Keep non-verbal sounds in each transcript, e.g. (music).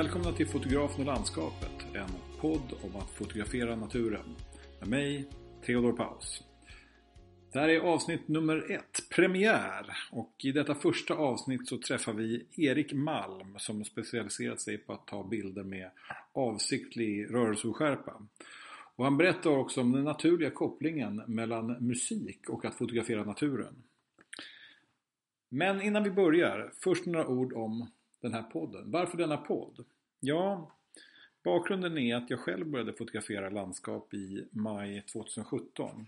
Välkomna till Fotografen och landskapet, en podd om att fotografera naturen. Med mig, Theodor Paus. Det här är avsnitt nummer ett, premiär. Och i detta första avsnitt så träffar vi Erik Malm som specialiserat sig på att ta bilder med avsiktlig rörelseoskärpa. Och han berättar också om den naturliga kopplingen mellan musik och att fotografera naturen. Men innan vi börjar, först några ord om den här podden. Varför denna podd? Ja, bakgrunden är att jag själv började fotografera landskap i maj 2017.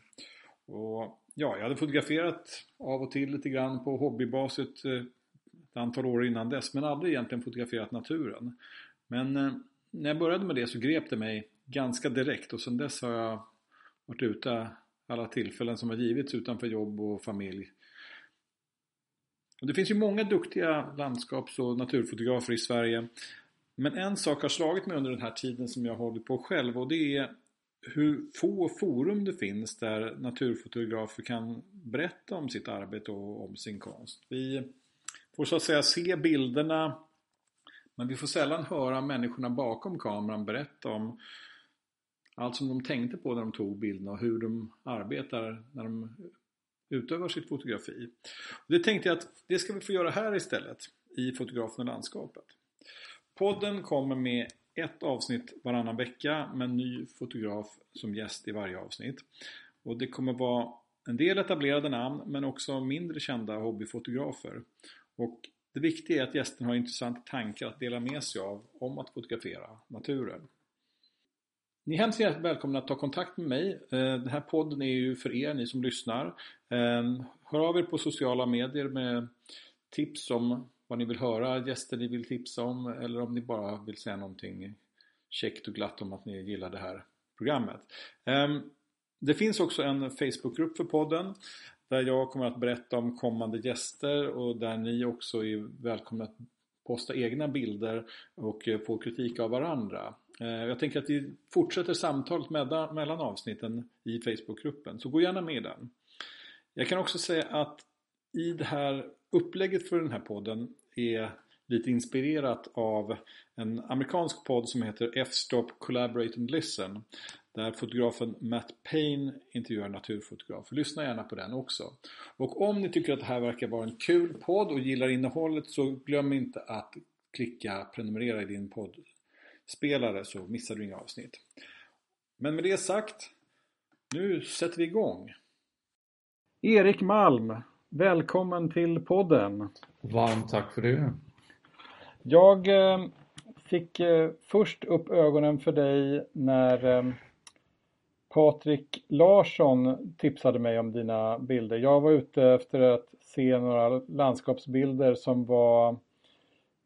Och ja, jag hade fotograferat av och till lite grann på hobbybaset eh, ett antal år innan dess men aldrig egentligen fotograferat naturen. Men eh, när jag började med det så grep det mig ganska direkt och sedan dess har jag varit ute alla tillfällen som har givits utanför jobb och familj. Och det finns ju många duktiga landskaps och naturfotografer i Sverige. Men en sak har slagit mig under den här tiden som jag har hållit på själv och det är hur få forum det finns där naturfotografer kan berätta om sitt arbete och om sin konst. Vi får så att säga se bilderna men vi får sällan höra människorna bakom kameran berätta om allt som de tänkte på när de tog bilderna och hur de arbetar när de utövar sitt fotografi. Och det tänkte jag att det ska vi få göra här istället i Fotografen och landskapet. Podden kommer med ett avsnitt varannan vecka med en ny fotograf som gäst i varje avsnitt. Och det kommer vara en del etablerade namn men också mindre kända hobbyfotografer. Och det viktiga är att gästen har intressanta tankar att dela med sig av om att fotografera naturen. Ni är hemskt välkomna att ta kontakt med mig. Eh, den här podden är ju för er, ni som lyssnar. Eh, hör av er på sociala medier med tips om vad ni vill höra, gäster ni vill tipsa om eller om ni bara vill säga någonting käckt och glatt om att ni gillar det här programmet. Eh, det finns också en Facebookgrupp för podden där jag kommer att berätta om kommande gäster och där ni också är välkomna att posta egna bilder och få kritik av varandra. Eh, jag tänker att vi fortsätter samtalet mellan avsnitten i Facebookgruppen, så gå gärna med i den. Jag kan också säga att i det här upplägget för den här podden är lite inspirerat av en amerikansk podd som heter F-Stop Collaborate and Listen. Där fotografen Matt Payne intervjuar naturfotografer. Lyssna gärna på den också. Och om ni tycker att det här verkar vara en kul podd och gillar innehållet så glöm inte att klicka prenumerera i din podd poddspelare så missar du inga avsnitt. Men med det sagt, nu sätter vi igång. Erik Malm, välkommen till podden. Varmt tack för det. Jag eh, fick eh, först upp ögonen för dig när eh, Patrik Larsson tipsade mig om dina bilder. Jag var ute efter att se några landskapsbilder som var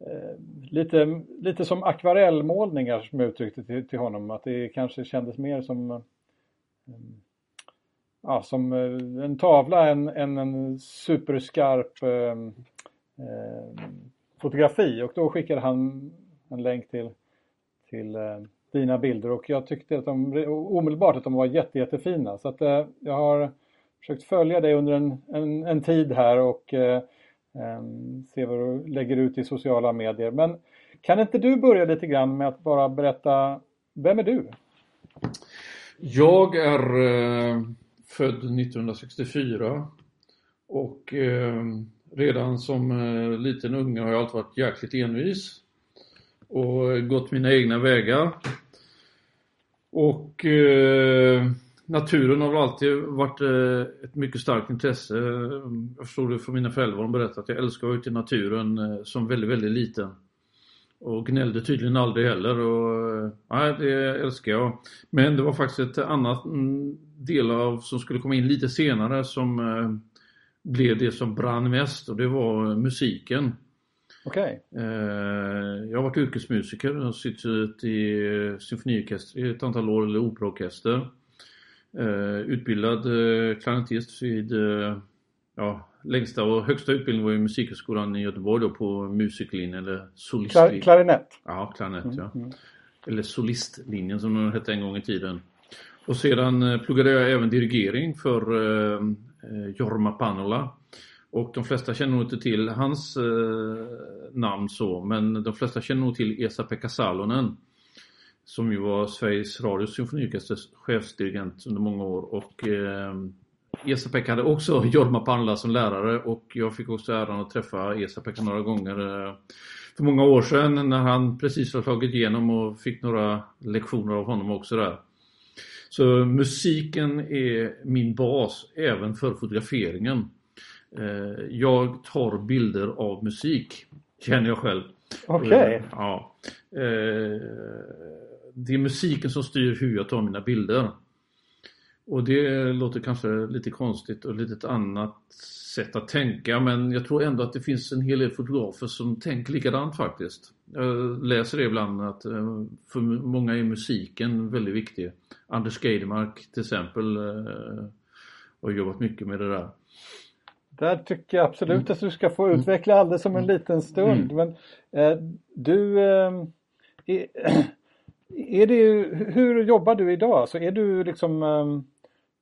Eh, lite, lite som akvarellmålningar som jag uttryckte till, till honom. Att det kanske kändes mer som, eh, ja, som eh, en tavla än, än en superskarp eh, eh, fotografi. Och då skickade han en länk till, till eh, dina bilder och jag tyckte att de omedelbart att de var jätte, jättefina. Så att eh, jag har försökt följa dig under en, en, en tid här och eh, Ehm, se vad du lägger ut i sociala medier. Men kan inte du börja lite grann med att bara berätta, vem är du? Jag är eh, född 1964 och eh, redan som eh, liten unge har jag alltid varit jäkligt envis och gått mina egna vägar. Och eh, naturen har alltid varit eh, ett mycket starkt intresse. Jag förstod det från mina föräldrar, de berättade att jag älskar att vara ute i naturen eh, som väldigt, väldigt liten. Och gnällde tydligen aldrig heller och eh, nej, det älskar jag. Men det var faktiskt ett annat mm, del av som skulle komma in lite senare som eh, blev det som brann mest och det var musiken. Okej. Okay. Eh, jag har varit yrkesmusiker och suttit i symfoniorkester i ett antal år, eller operaorkester. Eh, utbildad eh, klarinettist vid, ja, längsta och högsta utbildningen var i Musikhögskolan i Göteborg då på musiklinjen eller solistlinjen. Klarinett? Ja, klarinett mm, ja. Mm. Eller solistlinjen som den hette en gång i tiden. Och sedan pluggade jag även dirigering för Jorma Panola Och de flesta känner nog inte till hans eh, namn så, men de flesta känner nog till Esa-Pekka Salonen. Som ju var Sveriges Radios symfoniorkesters chefsdirigent under många år. Och eh, Esa-Pekka hade också (laughs) Jorma Panla som lärare och jag fick också äran att träffa Esa-Pekka några gånger eh, för många år sedan när han precis har slagit igenom och fick några lektioner av honom också där. Så musiken är min bas även för fotograferingen. Eh, jag tar bilder av musik, känner jag själv. Okej. Okay. Eh, ja. Eh, det är musiken som styr hur jag tar mina bilder. Och det låter kanske lite konstigt och lite ett annat sätt att tänka men jag tror ändå att det finns en hel del fotografer som tänker likadant faktiskt. Jag läser det ibland att för många är musiken väldigt viktig. Anders Geidemark till exempel har jobbat mycket med det där. Där tycker jag absolut mm. att du ska få utveckla alldeles som en mm. liten stund. Mm. Men eh, du, eh, (clears throat) är, det, hur jobbar du idag? Så alltså, är du liksom, ehm,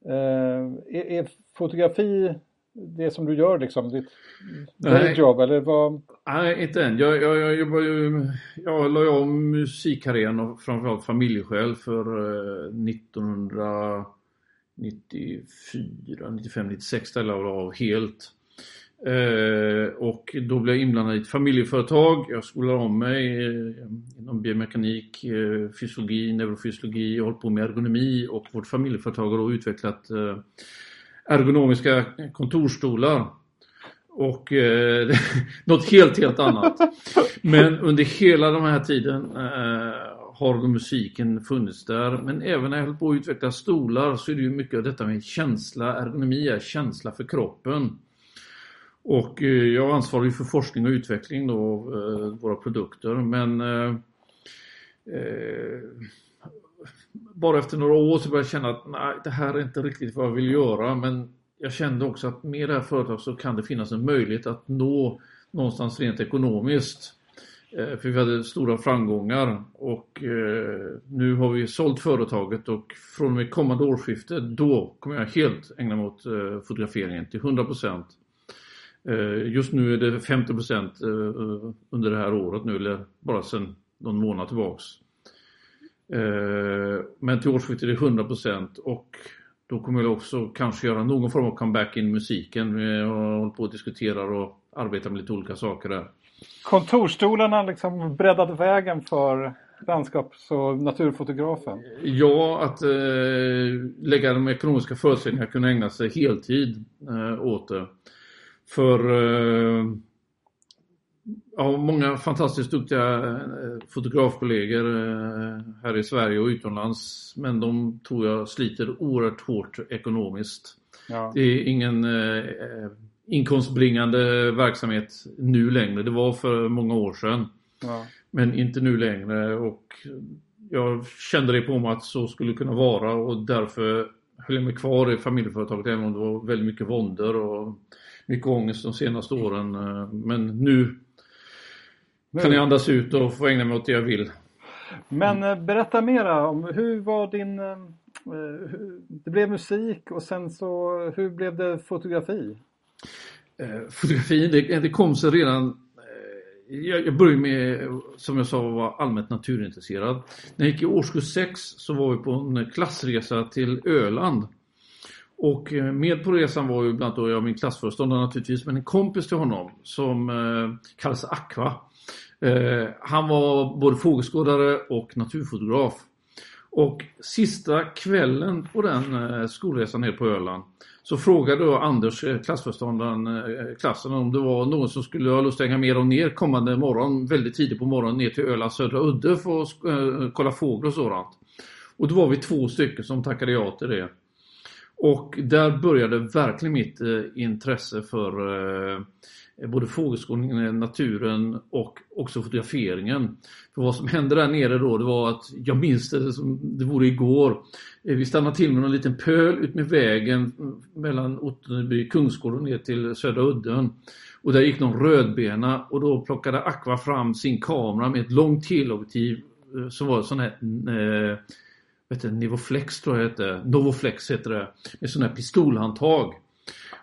eh, är, är, fotografi det som du gör liksom, ditt jobb eller vad? Nej, inte än. Jag, jag, jag jobbar ju, jag la om musikkarriären och framförallt familjeskäl för eh, 1900 94, 95, 96 ställde jag av helt. Eh, och då blev jag inblandad i ett familjeföretag. Jag skolade om mig eh, inom biomekanik, eh, fysiologi, neurofysiologi, jag hållit på med ergonomi och vårt familjeföretag har då utvecklat eh, ergonomiska kontorstolar. Och eh, (laughs) något helt, helt annat. Men under hela den här tiden eh, har musiken funnits där. Men även när jag höll på att utveckla stolar så är det ju mycket av detta med känsla, ergonomi är känsla för kroppen. Och eh, jag ansvarar ansvarig för forskning och utveckling då av eh, våra produkter. Men eh, eh, bara efter några år så började jag känna att nej, det här är inte riktigt vad jag vill göra. Men jag kände också att med det här företaget så kan det finnas en möjlighet att nå någonstans rent ekonomiskt. Eh, för vi hade stora framgångar och eh, nu har vi sålt företaget och från och med kommande årsskifte då kommer jag helt ägna mig åt eh, fotograferingen till 100 Just nu är det 50% under det här året nu eller bara sedan någon månad tillbaks. Men till årsskiftet är det 100 och då kommer jag också kanske göra någon form av comeback in musiken. Jag håller på att diskutera och arbeta med lite olika saker där kontorstolarna liksom breddade vägen för landskaps och naturfotografen? Ja, att eh, lägga de ekonomiska förutsättningarna att kunna ägna sig heltid eh, åt det. För eh, ja, många fantastiskt duktiga eh, fotografkollegor eh, här i Sverige och utomlands. Men de tror jag sliter oerhört hårt ekonomiskt. Ja. Det är ingen eh, inkomstbringande verksamhet nu längre. Det var för många år sedan. Ja. Men inte nu längre och jag kände det på mig att så skulle kunna vara och därför höll jag mig kvar i familjeföretaget även om det var väldigt mycket våndor och mycket ångest de senaste åren. Men nu kan jag andas ut och få ägna mig åt det jag vill. Men eh, berätta mera om hur var din... Eh, det blev musik och sen så hur blev det fotografi? Eh, fotografin, det, det kom sig redan eh, jag, jag började med, som jag sa, att vara allmänt naturintresserad. När jag gick i årskurs 6 så var vi på en klassresa till Öland. Och eh, med på resan var ju bland annat jag och min klassföreståndare naturligtvis, men en kompis till honom som eh, kallas Aqua. Eh, han var både fågelskådare och naturfotograf. Och sista kvällen på den eh, skolresan ner på Öland så frågade då Anders, eh, klassföreståndaren, eh, klassen om det var någon som skulle ha lust att hänga med dem ner kommande morgon, väldigt tidigt på morgonen, ner till Ölands södra udde för att eh, kolla fåglar och sådant. Och då var vi två stycken som tackade ja till det. Och där började verkligen mitt eh, intresse för eh, både fågelskådningen, eh, naturen och också fotograferingen. För vad som hände där nere då, det var att jag minns det som det vore igår. Vi stannade till med en liten pöl ut med vägen mellan Ottenby, Kungsgård och ner till Södra udden. Och där gick någon rödbena och då plockade Aqua fram sin kamera med ett långt teleobjektiv som var sån här eh, vet du, Nivoflex tror jag hette, Novoflex heter det, med sådana här pistolhandtag.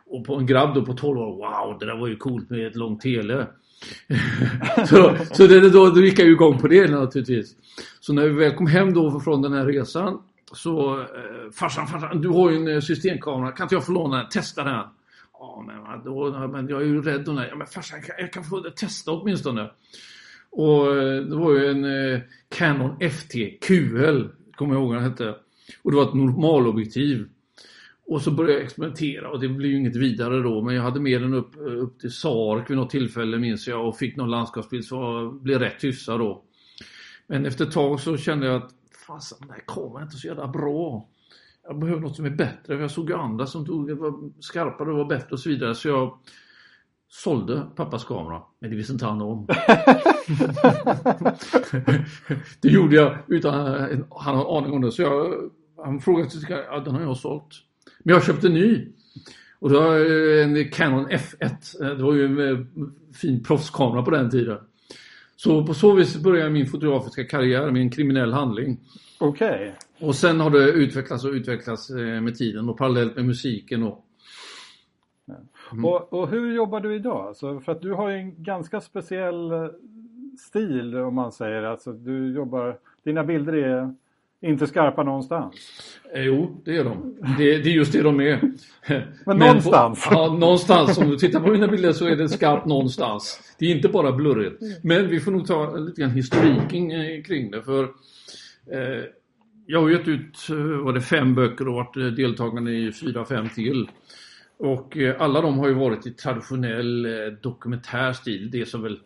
och på en grabb då på 12 år, wow det där var ju coolt med ett långt tele. (laughs) så så det, då, då gick jag ju igång på det naturligtvis. Så när vi väl kom hem då från den här resan så eh, farsan, farsan, du har ju en eh, systemkamera, kan inte jag få låna den? Testa den. Ja, men, då, men jag är ju rädd. Och ja, men farsan, jag kan, jag kan få testa åtminstone. Och eh, det var ju en eh, Canon FT QL, kommer jag ihåg vad den hette. Och det var ett normalobjektiv. Och så började jag experimentera och det blev ju inget vidare då men jag hade med den upp, eh, upp till Sark vid något tillfälle minns jag och fick någon landskapsbild så blev rätt hyfsad då. Men efter ett tag så kände jag att fasen den här kameran är inte så jävla bra. Jag behöver något som är bättre för jag såg ju andra som tog, det var skarpare och var bättre och så vidare så jag sålde pappas kamera, men det visste inte han om. (laughs) det gjorde jag utan han har aning om det. Så jag, han frågade, ja den har jag sålt. Men jag köpte en ny. Och det var en Canon F1. Det var ju en eh, fin proffskamera på den tiden. Så på så vis började min fotografiska karriär med en kriminell handling. Okej. Okay. Och sen har det utvecklats och utvecklats eh, med tiden och parallellt med musiken. Och, mm. och, och, hur jobbar du idag? Alltså, för att du har ju en ganska speciell eh, stil om man säger. Alltså, du jobbar, dina bilder är inte skarpa någonstans. Eh, jo, det är de. Det, det, är just det de är. (laughs) Men, Men någonstans? På, ja, någonstans. Om du tittar på mina bilder så är det skarpt någonstans. Det är inte bara blurrigt. Men vi får nog ta lite grann historiken eh, kring det. För eh, Jag har gett ut eh, var det fem böcker och varit deltagande i fyra, fem till. Och alla de har ju varit i traditionell dokumentär stil. Det som väl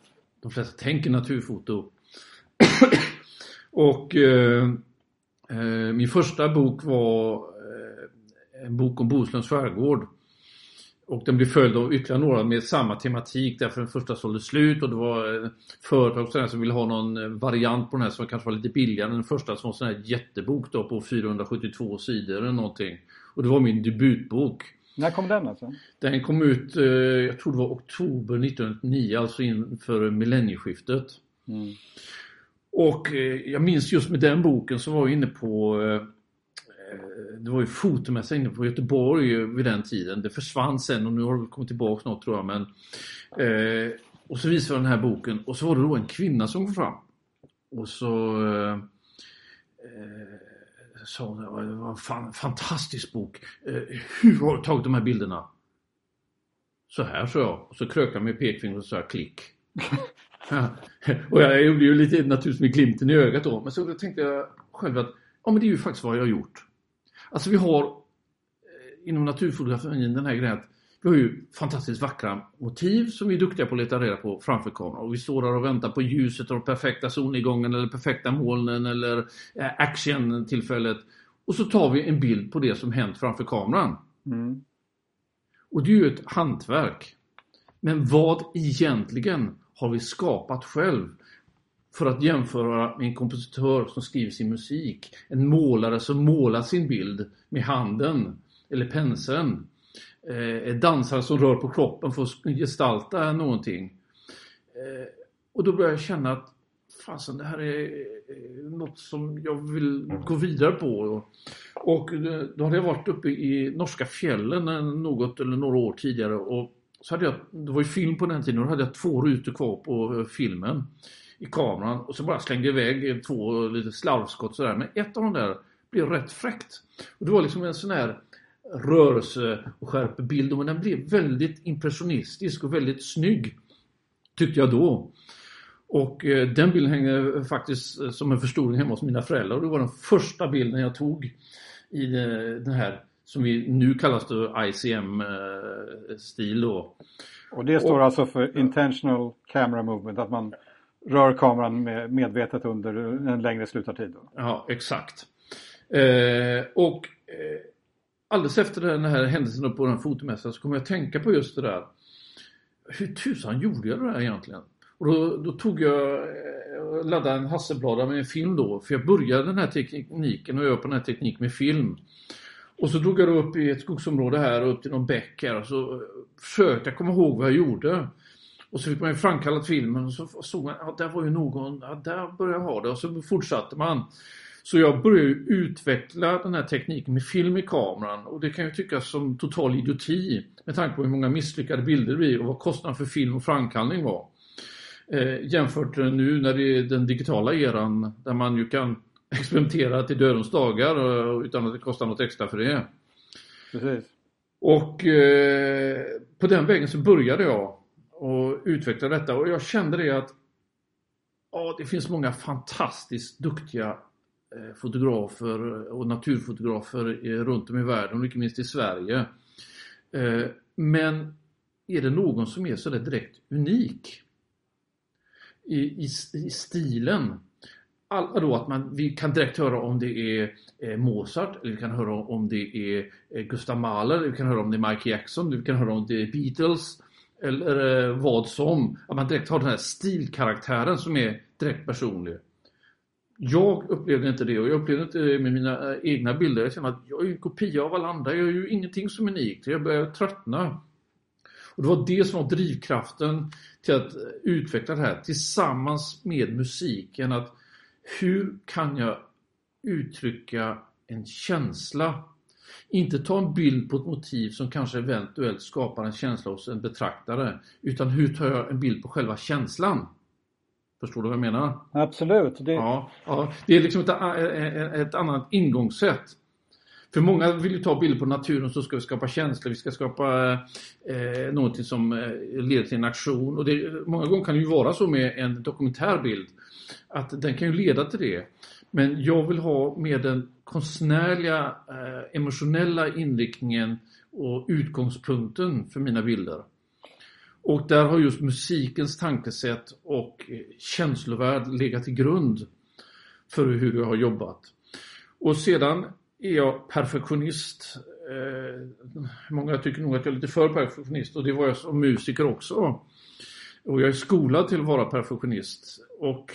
de flesta tänker naturfoto. (coughs) och eh, eh, min första bok var eh, en bok om Bohusläns skärgård. Och den blev följd av ytterligare några med samma tematik därför den första sålde slut och det var eh, företag som ville ha någon eh, variant på den här som kanske var lite billigare än den första som var en sån här jättebok då på 472 sidor eller någonting. Och det var min debutbok. När kom den alltså? Den kom ut, jag tror det var oktober 1999, alltså inför millennieskiftet. Mm. Och eh, jag minns just med den boken så var inne på eh, eh, det var ju fotomässa inne på Göteborg vid den tiden. Det försvann sen och nu har det kommit tillbaka något tror jag. Men, eh, och så visade jag den här boken och så var det då en kvinna som kom fram. Och så eh, sa hon, det var en fan, fantastisk bok. Eh, hur har du tagit de här bilderna? Så här sa jag. Och så krökade jag med pekfingret och sa klick. (laughs) och jag gjorde ju lite naturligtvis med glimten i ögat då. Men så tänkte jag själv att ja, men det är ju faktiskt vad jag har gjort. Alltså vi har eh, inom naturfotografin den här grejen att vi har ju fantastiskt vackra motiv som vi är duktiga på att leta reda på framför kameran. Och vi står där och väntar på ljuset och perfekta solnedgången eller perfekta molnen eller eh, action-tillfället. Och så tar vi en bild på det som hänt framför kameran. Mm. Och det är ju ett hantverk. Men vad egentligen har vi skapat själv? För att jämföra med en kompositör som skriver sin musik, en målare som målar sin bild med handen eller penseln, eh, dansare som rör på kroppen för att gestalta någonting. Eh, och då började jag känna att fasen det här är eh, något som jag vill gå vidare på. Och eh, då hade jag varit uppe i norska fjällen något eller några år tidigare och så hade jag, det var ju film på den tiden, och då hade jag två rutor kvar på eh, filmen i kameran och så bara slängde jag iväg två lite slarvskott sådär. Men ett av de där blev rätt fräckt. Och det var liksom en sån här rörelse och skärp bild men den blev väldigt impressionistisk och väldigt snygg. Tyckte jag då. Och eh, den bilden hängde faktiskt eh, som en förstoring hemma hos mina föräldrar det var den första bilden jag tog i den här som vi nu kallas då ICM-stil då. Och det står och, alltså för Intentional Camera Movement, att man rör kameran med, medvetet under en längre slutartid? Då. Ja, exakt. Eh, och eh, alldeles efter den här händelsen på den fotomässan så kom jag att tänka på just det där. Hur tusan gjorde jag det där egentligen? Och då, då tog jag, eh, laddade en Hasselblad med en film då, för jag började den här tekniken och jag på den här tekniken med film. Och så drog jag upp i ett skogsområde här och upp till någon bäck här och så försökte jag komma ihåg vad jag gjorde. Och så fick man ju framkallat filmen och så såg man att ja, där var ju någon, ja, där började jag ha det och så fortsatte man. Så jag började utveckla den här tekniken med film i kameran och det kan ju tyckas som total idioti med tanke på hur många misslyckade bilder det blir och vad kostnaden för film och framkallning var. Eh, jämfört nu när det är den digitala eran där man ju kan experimentera till dödens dagar utan att det kostar något extra för det. Precis. Och eh, på den vägen så började jag och utveckla detta och jag kände det att ja, det finns många fantastiskt duktiga eh, Eh, fotografer och naturfotografer runt om i världen och inte minst i Sverige. Eh, men är det någon som är sådär direkt unik i, i, i stilen? All, då att man, vi kan direkt höra om det är eh, Mozart, eller vi kan höra om det är eh, Gustav Mahler, vi kan höra om det är Mike Jackson, vi kan höra om det är Beatles eller eh, vad som. Att man direkt har den här stilkaraktären som är direkt personlig. Jag upplevde inte det och jag upplevde inte det med mina eh, egna bilder. Jag kände att jag är en kopia av alla andra. Jag är ju ingenting som är unikt. Jag började tröttna. Och det var det som var drivkraften till att eh, utveckla det här tillsammans med musiken. Att hur kan jag uttrycka en känsla? Inte ta en bild på ett motiv som kanske eventuellt skapar en känsla hos en betraktare. Utan hur tar jag en bild på själva känslan? Förstår du vad jag menar? Absolut. Det, ja, ja, det är liksom ett, ett annat ingångssätt. För många vill ju ta bilder på naturen så ska vi skapa känslor, vi ska skapa eh, någonting som eh, leder till en aktion. Och det, många gånger kan det ju vara så med en dokumentärbild att den kan ju leda till det. Men jag vill ha med den konstnärliga, eh, emotionella inriktningen och utgångspunkten för mina bilder. Och där har just musikens tankesätt och eh, känslovärld legat till grund för hur jag har jobbat. Och sedan är jag perfektionist. Eh, många tycker nog att jag är lite för perfektionist och det var jag som musiker också. Och jag är skolad till att vara perfektionist. Och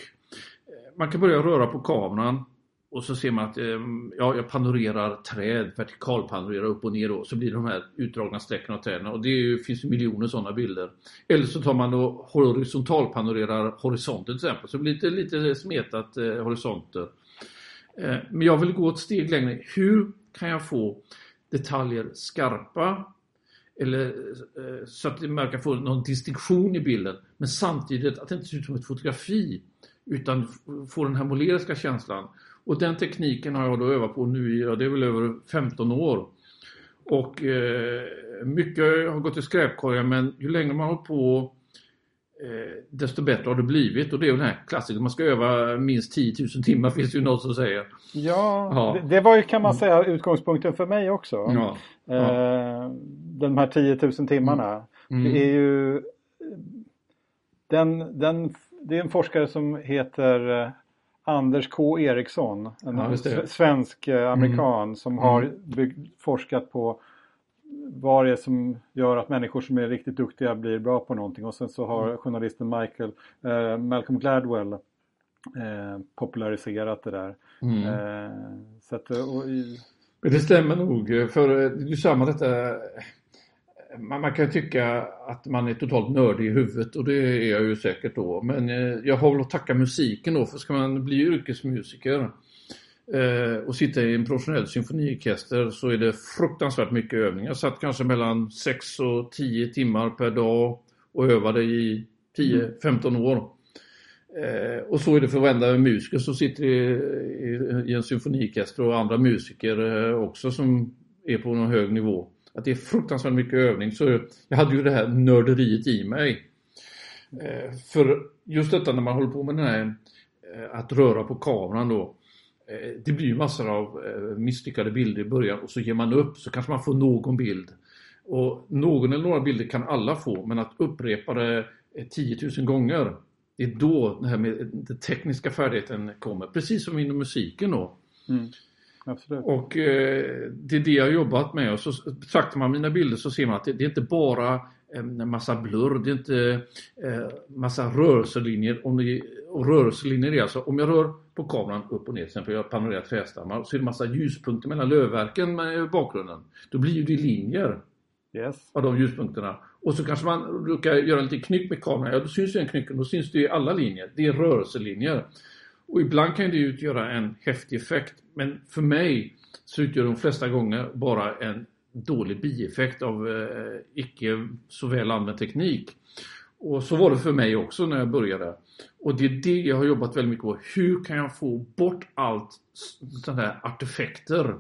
eh, man kan börja röra på kameran och så ser man att ehm, ja, jag panorerar träd, vertikalpanorerar upp och ner och så blir det de här utdragna strecken av träden och det ju, finns ju miljoner sådana bilder. Eller så tar man och horisontalpanorerar horisonten till exempel, så blir det lite, lite smetat eh, horisonter. Eh, men jag vill gå ett steg längre. Hur kan jag få detaljer skarpa eller eh, så att man kan få någon distinktion i bilden men samtidigt att det inte ser ut som ett fotografi utan få den här måleriska känslan. Och den tekniken har jag då övat på nu i, ja, det är väl över 15 år. Och eh, mycket har gått i skräpkorgen men ju längre man har på eh, desto bättre har det blivit och det är ju den här klassiken, man ska öva minst 10 000 timmar (laughs) finns det ju något som säger. Ja, ja. Det, det, var ju kan man säga utgångspunkten för mig också. Ja, ja. Eh, de här 10 000 timmarna. Mm. Det är ju den, den, det är en forskare som heter Anders K Eriksson, en ja, svensk eh, amerikan mm. som har mm. bygg, forskat på vad det är som gör att människor som är riktigt duktiga blir bra på någonting och sen så har mm. journalisten Michael, eh, Malcolm Gladwell eh, populariserat det där. Mm. Eh, så att, och i... Det stämmer nog för det är samma detta man, man, kan tycka att man är totalt nördig i huvudet och det är jag ju säkert då. Men eh, jag har väl att tacka musiken då, för ska man bli yrkesmusiker eh, och sitta i en professionell symfoniorkester så är det fruktansvärt mycket övning. Jag satt kanske mellan 6 och 10 timmar per dag och övade i 10-15 år. Eh, och så är det för varenda musiker som sitter i, en symfoniorkester och andra musiker också som är på någon hög nivå att det är fruktansvärt mycket övning. Så jag hade ju det här nörderiet i mig. Eh, för just detta när man håller på med den här eh, att röra på kameran då. Eh, det blir ju massor av misslyckade bilder i början och så ger man upp så kanske man får någon bild. Och någon eller några bilder kan alla få men att upprepa det 10 000 gånger det är då det här med den tekniska färdigheten kommer. Precis som inom musiken då. Mm. Absolut. Och eh, det är det jag har jobbat med och så betraktar man mina bilder så ser man att det, det är inte bara en massa blurr, det är inte eh, massa rörelselinjer. Om det, och rörelselinjer är alltså, om jag rör på kameran upp och ner, till exempel jag panorerar trästammar, så är det massa ljuspunkter mellan lövverken med bakgrunden. Då blir ju det linjer yes. av de ljuspunkterna. Och så kanske man brukar göra lite knyck med kameran, ja då syns ju den knycken, då syns det i alla linjer. Det är rörelselinjer. Och ibland kan det utgöra en häftig effekt. Men för mig så utgör de flesta gånger bara en dålig bieffekt av eh, icke så väl använd teknik. Och så var det för mig också när jag började. Och det är det jag har jobbat väldigt mycket på. Hur kan jag få bort allt sådana här artefakter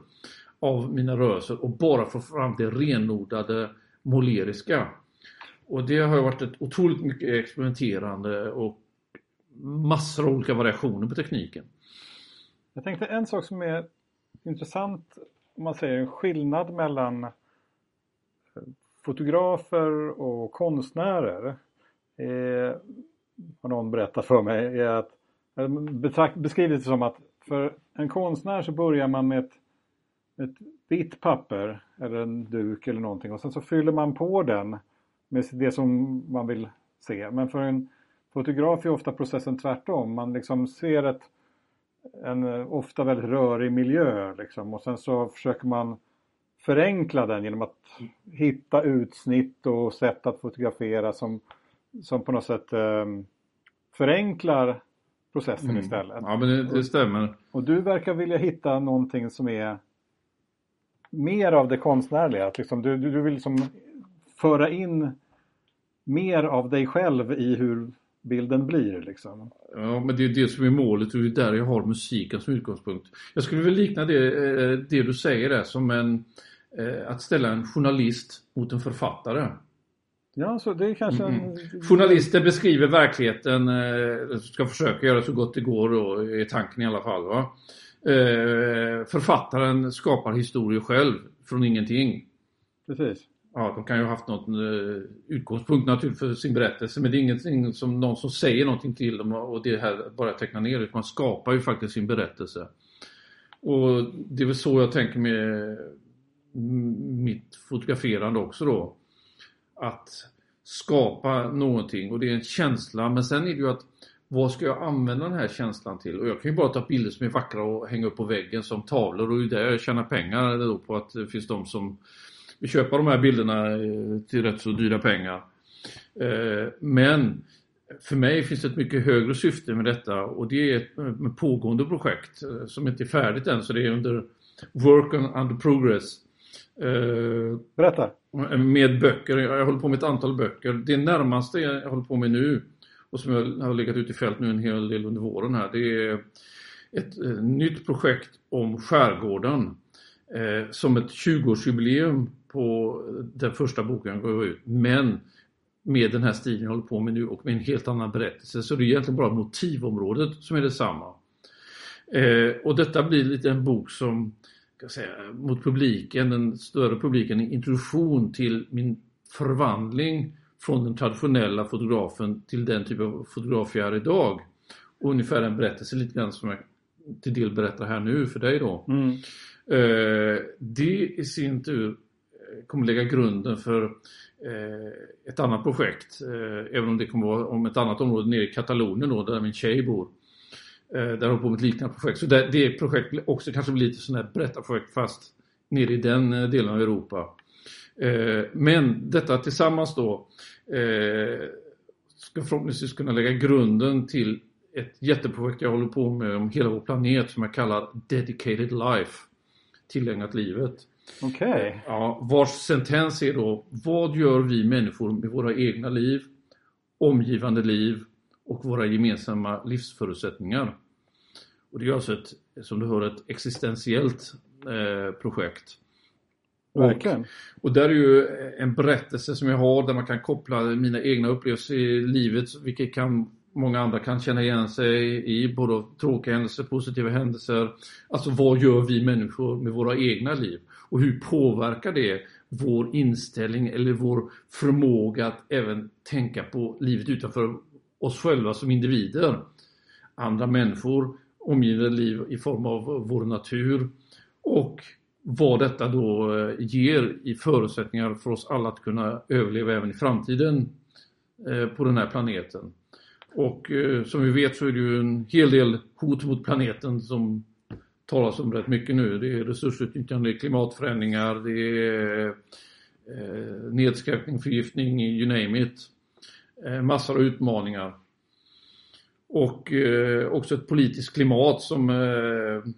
av mina rörelser och bara få fram det renodlade måleriska. Och det har varit ett otroligt mycket experimenterande och massor av olika variationer på tekniken. Jag tänkte en sak som är intressant om man säger en skillnad mellan eh, fotografer och konstnärer eh, har någon berättat för mig, är att eh, betrakt, beskrivit det som att för en konstnär så börjar man med ett, ett vitt papper eller en duk eller någonting och sen så fyller man på den med det som man vill se. Men för en fotograf är ofta processen tvärtom. Man liksom ser ett, en ofta väldigt rörig miljö liksom, och sen så försöker man förenkla den genom att hitta utsnitt och sätt att fotografera som, som på något sätt eh, förenklar processen mm. istället. Ja men det, det stämmer. Och, och, du verkar vilja hitta någonting som är mer av det konstnärliga. Att liksom, du, du, du vill liksom föra in mer av dig själv i hur bilden blir. Liksom. Ja, men det är det som är målet och det är där jag har musiken som utgångspunkt. Jag skulle vilja likna det, eh, det du säger där som en, eh, att ställa en journalist mot en författare. Ja, så det är kanske en... Mm. Journalister beskriver verkligheten, eh, ska försöka göra så gott det går då, är tanken i alla fall. Va? Författaren skapar historier själv från ingenting. Precis ja, de kan ju ha haft någon uh, eh, utgångspunkt naturligtvis för sin berättelse men det är ingenting som någon som säger någonting till dem och det här bara tecknar ner utan Man skapar ju faktiskt sin berättelse. Och det är väl så jag tänker med mitt fotograferande också då. Att skapa någonting och det är en känsla men sen är det ju att vad ska jag använda den här känslan till? Och jag kan ju bara ta bilder som är vackra och hänga upp på väggen som tavlor och det är där jag tjänar pengar då på att det finns de som köpa de här bilderna eh, till rätt så dyra pengar. Eh, men för mig finns det ett mycket högre syfte med detta och det är ett pågående projekt eh, som inte är färdigt än så det är under Work under Progress. Berätta! Med böcker, jag håller på med ett antal böcker. Det närmaste jag håller på med nu och som jag har legat ute i fält nu en hel del under våren här det är ett nytt projekt om skärgården som ett 20-årsjubileum på den första boken gav ut. Men med den här stilen jag håller på med nu och med en helt annan berättelse. Så det är egentligen bara motivområdet som är detsamma. Eh, och detta blir lite en bok som säga, mot publiken, den större publiken, en introduktion till min förvandling från den traditionella fotografen till den typ av fotograf jag är idag. Och ungefär en berättelse lite grann som jag till del berättar här nu för dig då. Mm. Eh, det i sin tur kommer lägga grunden för eh, ett annat projekt. Eh, även om det kommer vara om ett annat område nere i Katalonien då, där min tjej bor. Eh, där har på med ett liknande projekt. Så det, det projektet också kanske blir lite sån här berättarprojekt fast nere i den delen av Europa. Men detta tillsammans då ska förhoppningsvis kunna lägga grunden till ett jätteprojekt jag håller på med om hela vår planet som jag kallar Dedicated Life. Tillägnat livet. Okej. Okay. Ja, vars sentens är då, vad gör vi människor med våra egna liv, omgivande liv och våra gemensamma livsförutsättningar? Och det är alltså ett, som du hör, ett existentiellt eh, projekt. Och, och där är ju en berättelse som jag har där man kan koppla mina egna upplevelser i livet, vilket kan många andra kan känna igen sig i, både tråkiga händelser, positiva händelser. Alltså vad gör vi människor med våra egna liv? Och hur påverkar det vår inställning eller vår förmåga att även tänka på livet utanför oss själva som individer? Andra människor, omgivande liv i form av vår natur och vad detta då eh, ger i förutsättningar för oss alla att kunna överleva även i framtiden eh, på den här planeten. Och eh, som vi vet så är det ju en hel del hot mot planeten som talas om rätt mycket nu. Det är resursutnyttjande, klimatförändringar, det är eh, nedskräpning, förgiftning, you name it. Eh, massor av utmaningar. Och eh, också ett politiskt klimat som eh,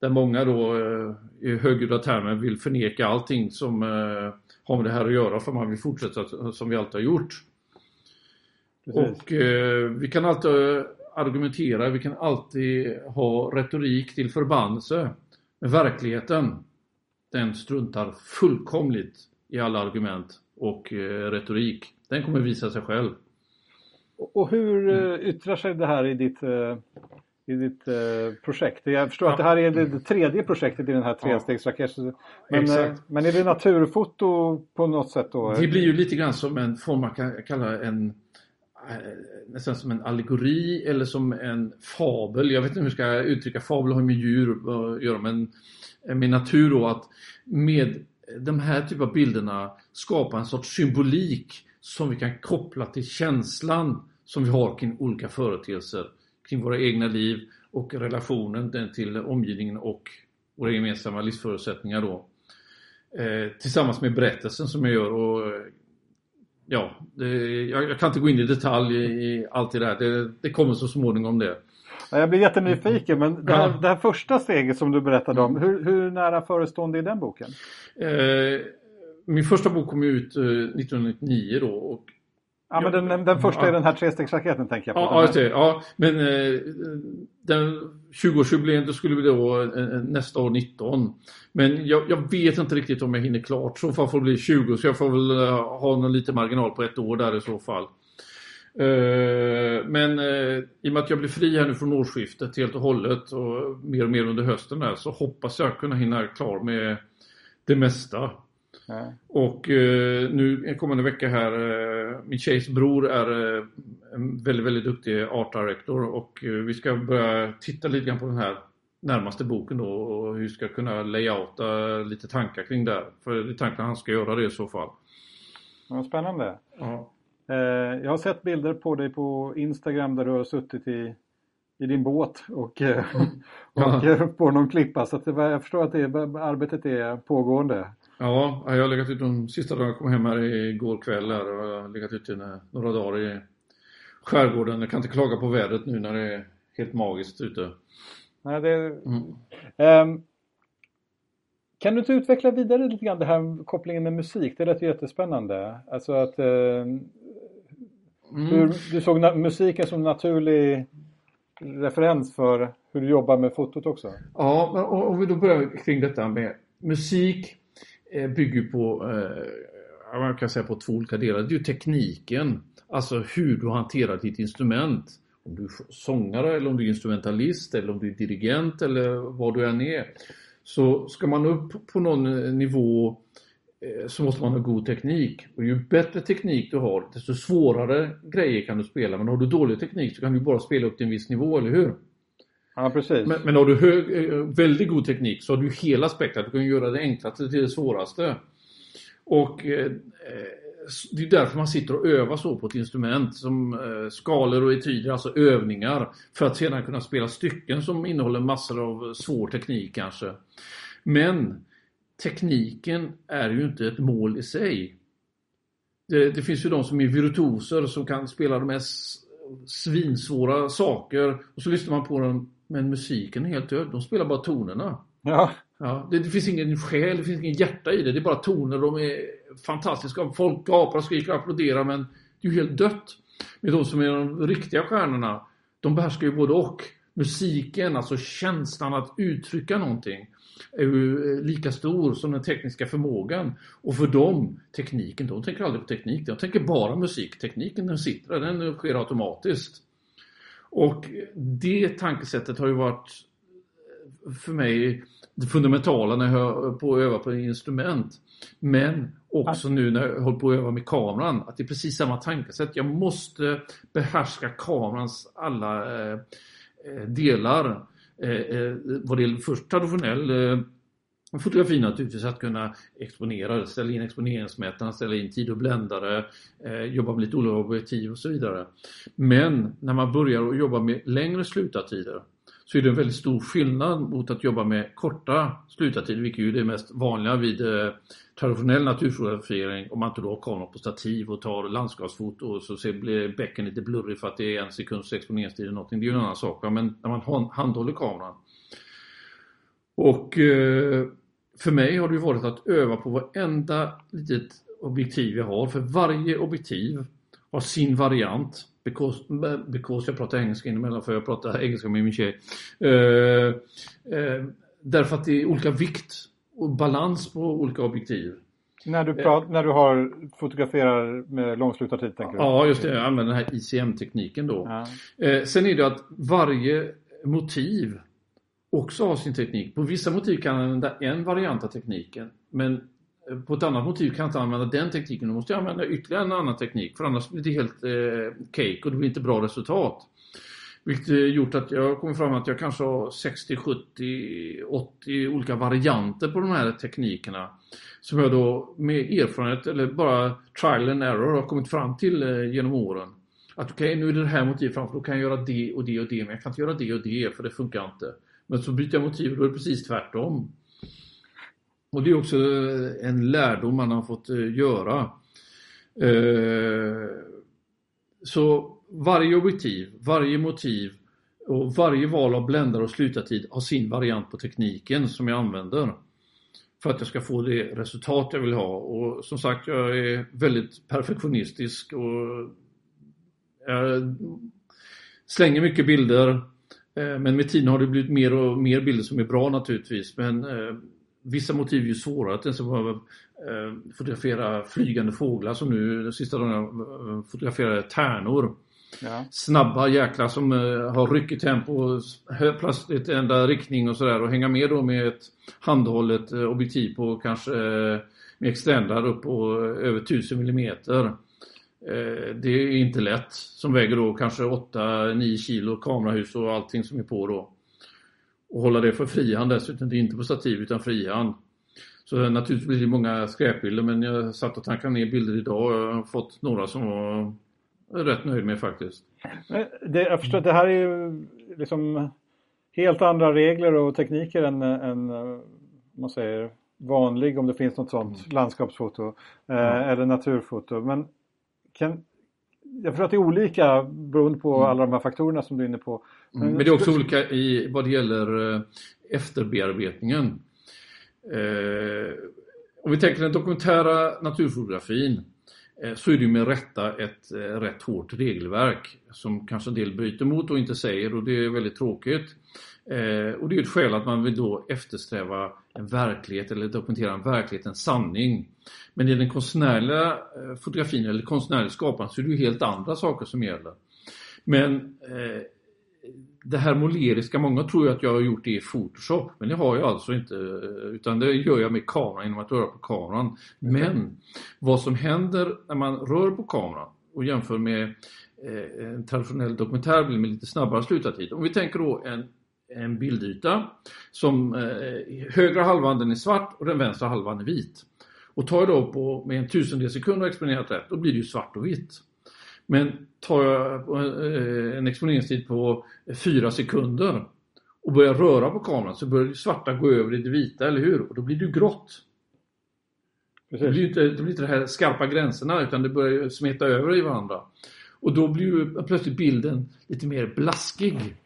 där många då eh, i högljudda termer vill förneka allting som eh, har med det här att göra för man vill fortsätta som vi alltid har gjort. Precis. Och eh, vi kan alltid argumentera, vi kan alltid ha retorik till förbannelse. Men verkligheten, den struntar fullkomligt i alla argument och eh, retorik. Den kommer visa sig själv. Och hur mm. yttrar sig det här i ditt, eh, i ditt eh, projekt? Jag förstår ja. att det här är det tredje projektet i den här trestegsraketen. Men, men är det naturfoto på något sätt då? Det blir ju lite grann som en form man kan kalla en Eh, nästan som en allegori eller som en fabel. Jag vet inte hur jag ska uttrycka, fabel har med djur att göra men eh, med natur då att med de här typen av bilderna skapa en sorts symbolik som vi kan koppla till känslan som vi har kring olika företeelser, kring våra egna liv och relationen till omgivningen och våra gemensamma livsförutsättningar då. Eh, tillsammans med berättelsen som jag gör och eh, ja, det, jag, jag, kan inte gå in i detalj i allt det där. Det, det kommer så småningom det. Jag blir jättenyfiken men det här, det här, första steget som du berättade om, hur, hur nära förestående är den boken? Eh, min första bok kom ut eh, 1999 då och Ja, men den, den första ja. är den här trestegsraketen tänker jag på. Ja, ja, ja men eh, den 20-årsjubileet då skulle vi då eh, eh, nästa år 19. Men jag, jag, vet inte riktigt om jag hinner klart. Så fall får det bli 20 så jag får väl uh, ha någon liten marginal på ett år där i så fall. Uh, men uh, i och med att jag blir fri här nu från årsskiftet helt och hållet och mer och mer under hösten där så hoppas jag kunna hinna klar med det mesta. Och eh, nu kommande vecka här, eh, min tjejs bror är eh, en väldigt, väldigt duktig art director och eh, vi ska börja titta lite grann på den här närmaste boken då och hur ska kunna layouta lite tankar kring det. För det är tanken att han ska göra det i så fall. Ja, spännande. Ja. Eh, jag har sett bilder på dig på Instagram där du har suttit i i din båt och, eh, och ja. på någon klippa. Så att det, jag förstår att det, arbetet är pågående. Ja, jag har legat ute de sista dagarna. Jag kom hem här igår kväll här och jag har legat ute några dagar i skärgården. Jag kan inte klaga på vädret nu när det är helt magiskt ute. Nej, det... Mm. Um, kan du inte utveckla vidare lite grann det här kopplingen med musik? Det lät jättespännande. Alltså att mm. hur, du såg musiken som naturlig referens för hur du jobbar med fotot också. Ja, och om vi då börjar kring detta med musik Eh, bygger på, eh, man kan säga på två olika delar. Det är ju tekniken, alltså hur du hanterar ditt instrument. Om du är sångare eller om du är instrumentalist eller om du är dirigent eller vad du än är. Så ska man upp på någon eh, nivå eh, så måste man ha god teknik. Och ju bättre teknik du har, desto svårare grejer kan du spela. Men har du dålig teknik så kan du bara spela upp till en viss nivå, eller hur? Ja, precis. Men, men har du hög, eh, väldigt god teknik så har du hela spektrat. Du kan göra det enklaste till det svåraste. Och eh, eh det är därför man sitter och övar så på ett instrument som eh, skalor och etyder, alltså övningar. För att sedan kunna spela stycken som innehåller massor av svår teknik kanske. Men tekniken är ju inte ett mål i sig. Det, det finns ju de som är virtuoser som kan spela de mest svinsvåra saker och så lyssnar man på dem men musiken är helt död. De spelar bara tonerna. Ja. Ja, det, det, finns ingen själ, det finns ingen hjärta i det. Det är bara toner. De är fantastiska. Folk gapar, skriker och applåderar men det är ju helt dött. Men de som är de riktiga stjärnorna, de behärskar ju både och. Musiken, alltså känslan att uttrycka någonting är ju eh, lika stor som den tekniska förmågan. Och för dem, tekniken, de tänker aldrig på teknik. De tänker bara musik. Tekniken den sitter där, den sker automatiskt. Och det tankesättet har ju varit för mig det fundamentala när jag höll på att öva på instrument. Men också nu när jag håller på att öva med kameran, att det är precis samma tankesätt. Jag måste behärska kamerans alla eh, eh delar. Eh, eh, vad det gäller först traditionell eh, Fotografi naturligtvis att kunna exponera, ställa in exponeringsmätaren, ställa in tid och bländare, eh, jobba med lite olika objektiv och så vidare. Men när man börjar att jobba med längre slutartider så är det en väldigt stor skillnad mot att jobba med korta slutartider, vilket är det mest vanliga vid eh, traditionell naturfotografering om man inte då har kameran på stativ och tar landskapsfoto och så ser, blir bäcken lite blurrig för att det är en sekunds exponeringstid eller någonting. Det är ju en annan sak. Men när man handhåller kameran. Och eh, för mig har det varit att öva på varenda litet objektiv jag har. För varje objektiv har sin variant. Because, because jag pratar engelska emellan för jag pratar engelska med min tjej. Uh, uh, därför att det är olika vikt och balans på olika objektiv. När du, pratar, när du har, fotograferar med långslutartid tänker du? Ja, just det. Jag använder den här ICM-tekniken då. Ja. Eh, sen är det att varje motiv också har sin teknik. På vissa motiv kan han använda en variant av tekniken. Men eh, på ett annat motiv kan jag inte använda den tekniken. Då måste jag använda ytterligare en annan teknik. För annars blir det helt eh, cake och det blir inte bra resultat. Vilket eh, gjort att jag kommit fram att jag kanske har 60, 70, 80 olika varianter på de här teknikerna. Som jag då med erfarenhet eller bara trial and error har kommit fram till eh, genom åren. Att okej, okay, nu är det det här motivet framför, då kan jag göra det och det och det, men jag kan inte göra det och det för det funkar inte. Men så byter jag motiv och då är det precis tvärtom. Och det är också en lärdom man har fått eh, göra. Eh, så varje objektiv, varje motiv och varje val av bländare och slutartid har sin variant på tekniken som jag använder. För att jag ska få det resultat jag vill ha. Och som sagt, jag är väldigt perfektionistisk och jag slänger mycket bilder. Eh, men med tiden har det blivit mer och mer bilder som är bra naturligtvis. Men eh, vissa motiv är ju svårare. Till exempel behöver fotografera flygande fåglar som nu de sista dagarna eh, fotograferade tärnor. Ja. Snabba jäklar som uh, har ryckigt tempo, plötsligt enda riktning och sådär och hänga med då med ett handhållet uh, objektiv på kanske uh, med extendad upp på över 1000 millimeter. Det är inte lätt som väger då kanske 8-9 kilo kamerahus och allting som är på då. Och hålla det för frihand dessutom, det är inte på stativ utan frihand. Så naturligtvis blir det många skräpbilder men jag satt och tankade ner bilder idag och jag har fått några som var rätt nöjd med faktiskt. Det, jag förstår att det här är ju liksom helt andra regler och tekniker än, än man säger, vanlig om det finns något sånt mm. landskapsfoto eh, eller naturfoto. Men kan, jag förstår att det är olika beroende på mm. alla de här faktorerna som du är inne på. Men, mm. Men det är också olika i vad det gäller eh, efterbearbetningen. Eh, om vi tänker den dokumentära naturfotografin Eh, så är det med rätta ett eh, rätt hårt regelverk som kanske en del bryter mot och inte säger och det är väldigt tråkigt. Eh, och det är ett skäl att man vill då eftersträva en verklighet eller dokumentera en verklighet, en sanning. Men i den konstnärliga fotografin eller konstnärliga skapandet så är det ju helt andra saker som gäller. Men det här måleriska, många tror ju att jag har gjort det i Photoshop, men det har jag alltså inte. Utan det gör jag med kameran genom att röra på kameran. Men vad som händer när man rör på kameran och jämför med eh, en traditionell dokumentärbild med lite snabbare slutartid. Om vi tänker då en, en bildyta som eh, högra halvan den är svart och den vänstra halvan är vit. Och tar jag då på med en tusendels sekund och exponerat rätt, då blir det ju svart och vitt. Men tar jag eh, en exponeringstid på 4 sekunder och börjar röra på kameran så börjar det svarta gå över i det vita, eller hur? Och då blir det grått. Det blir, inte, det blir inte de här skarpa gränserna utan det börjar smeta över i varandra. Och då blir ju plötsligt bilden lite mer blaskig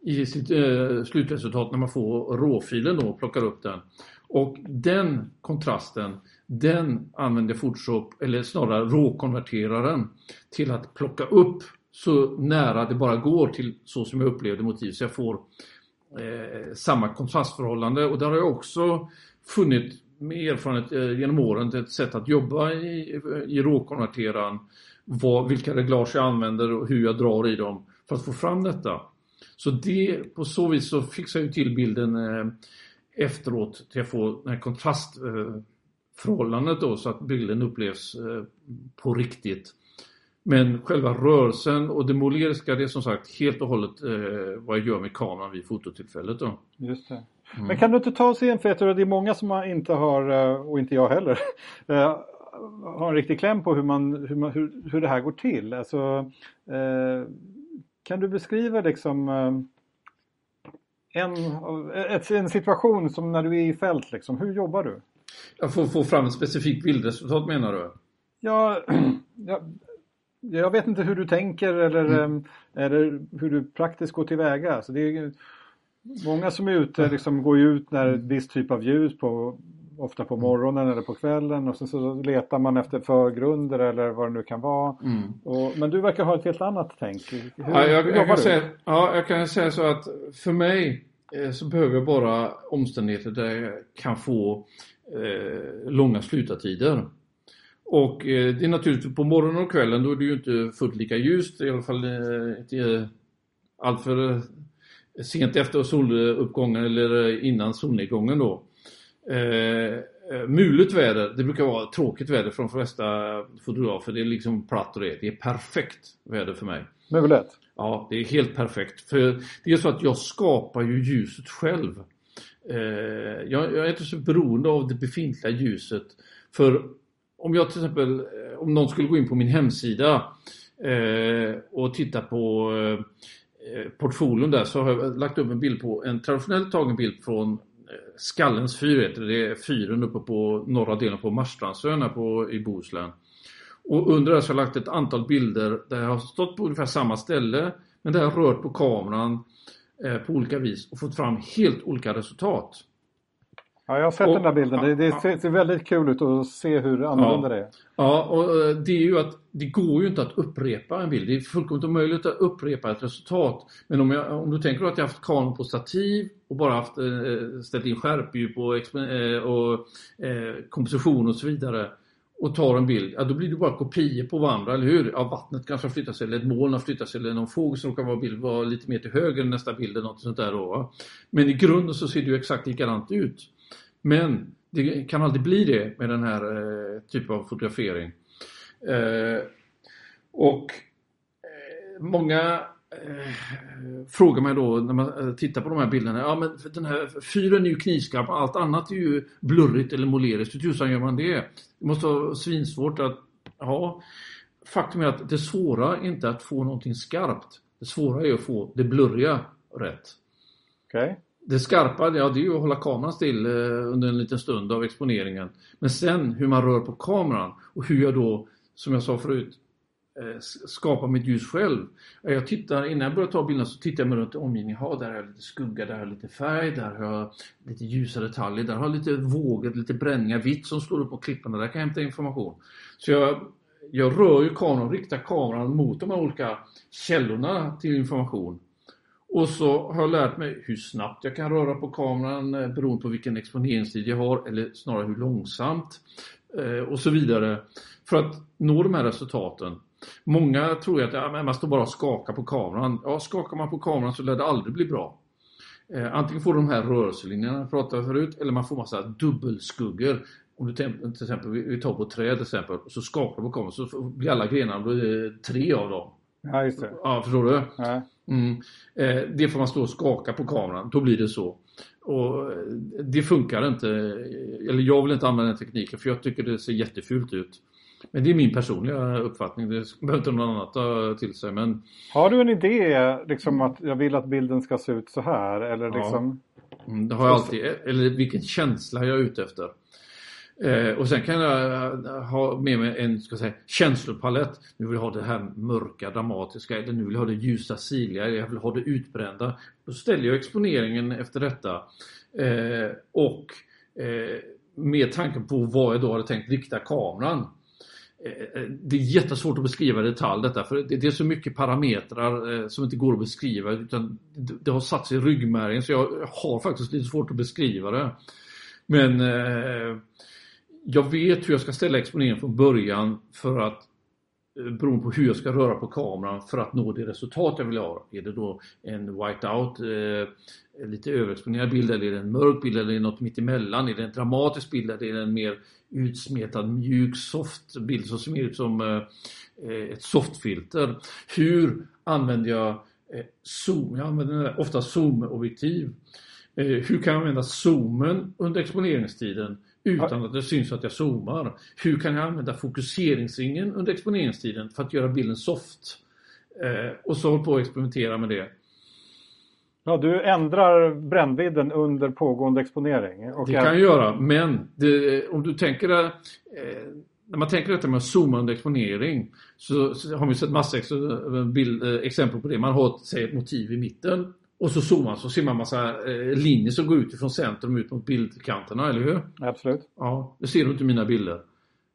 i sitt eh, slutresultat när man får råfilen då och plockar upp den. Och den kontrasten den använder Photoshop, eller snarare råkonverteraren, till att plocka upp så nära det bara går till så som jag upplevde motiv så jag får eh, samma kontrastförhållande och där har jag också funnit med erfarenhet eh, genom åren ett sätt att jobba i, i råkonverteraren vad, vilka reglage jag använder och hur jag drar i dem för att få fram detta. Så det, på så vis så fixar jag till bilden eh, efteråt till att få den här kontrast eh, förhållandet då så att bilden upplevs eh, på riktigt. Men själva rörelsen och det måleriska det är som sagt helt och hållet eh, vad jag gör med kameran vid fototillfället. Då. Just det. Mm. Men kan du inte ta oss igen, för jag tror att det är många som inte har, eh, och inte jag heller, (laughs) har en riktig kläm på hur, man, hur, man, hur, hur det här går till. Alltså, eh, kan du beskriva liksom, en, ett, en situation som när du är i fält liksom, hur jobbar du? Jag får få fram ett specifikt bildresultat menar du? (clears throat) Ja, ja, jag vet inte hur du tänker eller, mm. eller hur du praktiskt går tillväga. Så det är, många som är ute liksom, går ut när en viss typ av ljus på ofta på morgonen eller på kvällen och sen så letar man efter förgrunder eller vad det nu kan vara. Mm. Och, men du verkar ha ett helt annat tänk. Hur, ja, jag, jag kan säga, ja, jag kan säga så att för mig eh, så behöver jag bara omständigheter där jag kan få eh, långa slutartider. Och eh, det är naturligtvis på morgonen och kvällen då är det ju inte fullt lika ljust, i alla fall eh, inte alltför eh, sent efter soluppgången eller innan solnedgången då. Eh, mulet väder, det brukar vara tråkigt väder för de flesta fotografer. Det är liksom platt och det. Det är perfekt väder för mig. Mulet? Ja, det är helt perfekt. För det är så att jag skapar ju ljuset själv. Eh, jag, jag är inte så beroende av det befintliga ljuset. För om jag till exempel, eh, om någon skulle gå in på min hemsida eh, och titta på eh, eh där så har jag lagt upp en bild på en traditionellt tagen bild från eh, Skallens fyr heter det. Det är fyren uppe på norra delen på Marstrandsön på, i Bohuslän. Och under det så har jag lagt ett antal bilder där jag har stått på ungefär samma ställe men där jag har rört på kameran eh, på olika vis och fått fram helt olika resultat. Ja, jag har sett och, den där bilden. Det, det ser, ser, väldigt kul ut att se hur annorlunda ja, det är. Ja, och eh, det är ju att det går ju inte att upprepa en bild. Det är fullkomligt omöjligt att upprepa ett resultat. Men om, jag, om du tänker att jag haft kameran på stativ och bara haft, eh, ställt in skärpdjup och, eh, och eh, komposition och så vidare och tar en bild, ja då blir det bara kopior på varandra, eller hur? Ja, vattnet kanske har flyttat sig, eller ett moln har flyttat sig, eller någon fågel som kan vara, bild, vara lite mer till höger än nästa bild, eller något sånt där då. Men i grunden så ser det ju exakt likadant ut. Men det kan aldrig bli det med den här eh, typen av fotografering. Eh, och eh, många frågar mig då när man eh, tittar på de här bilderna, ja men den här fyren är ju knivskarp allt annat är ju blurrigt eller moleriskt. Hur tusan gör man det? Det måste vara svinsvårt att, ja, faktum är att det svåra är inte att få någonting skarpt. Det svåra är att få det blurriga rätt. Okay. Det skarpa, ja det är ju att hålla kameran still eh, under en liten stund av exponeringen. Men sen hur man rör på kameran och hur jag då, som jag sa förut, Eh, skapa mitt ljus själv. Eh, jag tittar, innan jag börjar ta bilderna så tittar jag mig runt i omgivningen. Ja, där har jag lite skugga, där har jag lite färg, där har jag lite ljusa detaljer, där har jag lite vågor, lite bränningar, vitt som slår upp på klipporna. Där kan jag hämta information. Så jag, jag rör ju kameran, riktar kameran mot de här olika källorna till information. Och så har jag lärt mig hur snabbt jag kan röra på kameran eh, beroende på vilken exponeringstid jag har eller snarare hur långsamt och så vidare för att nå de här resultaten. Många tror att ja, man står bara och skakar på kameran. Ja, skakar man på kameran så lär det aldrig bli bra. Eh, antingen får du de här rörelselinjerna jag pratade förut eller man får massa dubbelskuggor. Om du till exempel, vi tar på träd till exempel, så skakar du på kameran så blir alla grenar tre av dem. Ja, just det. Ja, förstår du? Ja. Mm. Eh, det får man stå och skaka på kameran, då blir det så. Och eh, det funkar inte, eller jag vill inte använda den tekniken för jag tycker det ser jättefult ut. Men det är min personliga uppfattning, det behöver inte någon annan ta till sig. Men... Har du en idé, liksom att jag vill att bilden ska se ut så här? Eller liksom... Ja. Mm, det har jag alltid, eller vilken känsla jag är ute efter. Eh, och sen kan jag ha med mig en ska säga, känslopalett. Nu vill jag ha det här mörka, dramatiska, eller nu vill jag ha det ljusa, siliga, jag vill ha det utbrända. Då ställer jag exponeringen efter detta. Eh, och eh, med tanke på vad jag då hade tänkt rikta kameran. Eh, eh, det är jättesvårt att beskriva i detalj detta för det är så mycket parametrar eh, som inte går att beskriva utan det har satt sig i ryggmärgen så jag har faktiskt lite svårt att beskriva det. Men jag vet hur jag ska ställa exponeringen från början för att Eh, beroende på hur jag ska röra på kameran för att nå det resultat jag vill ha. Är det då en whiteout, eh, lite överexponerad bild eller är det en mörk bild eller är det något mittemellan? Är det en dramatisk bild eller är det en mer utsmetad mjuk soft bild som ser ut som eh, eh, ett softfilter? Hur använder jag eh, zoom? Jag använder ofta zoomobjektiv. Eh, hur kan jag använda zoomen under exponeringstiden utan att det syns att jag zoomar. Hur kan jag använda fokuseringsringen under exponeringstiden för att göra bilden soft? Eh, och så håller på att experimentera med det. Ja, du ändrar brännvidden under pågående exponering. Och det kan jag göra, men det, om du tänker eh, när man tänker detta med att zooma under exponering så, så har vi sett massa ex, bild, eh, exempel på det. Man har säg, ett motiv i mitten och så zoomar man så ser man massa eh, linjer som går ut från centrum ut mot bildkanterna, eller hur? Absolut. Ja, det ser du inte i mina bilder.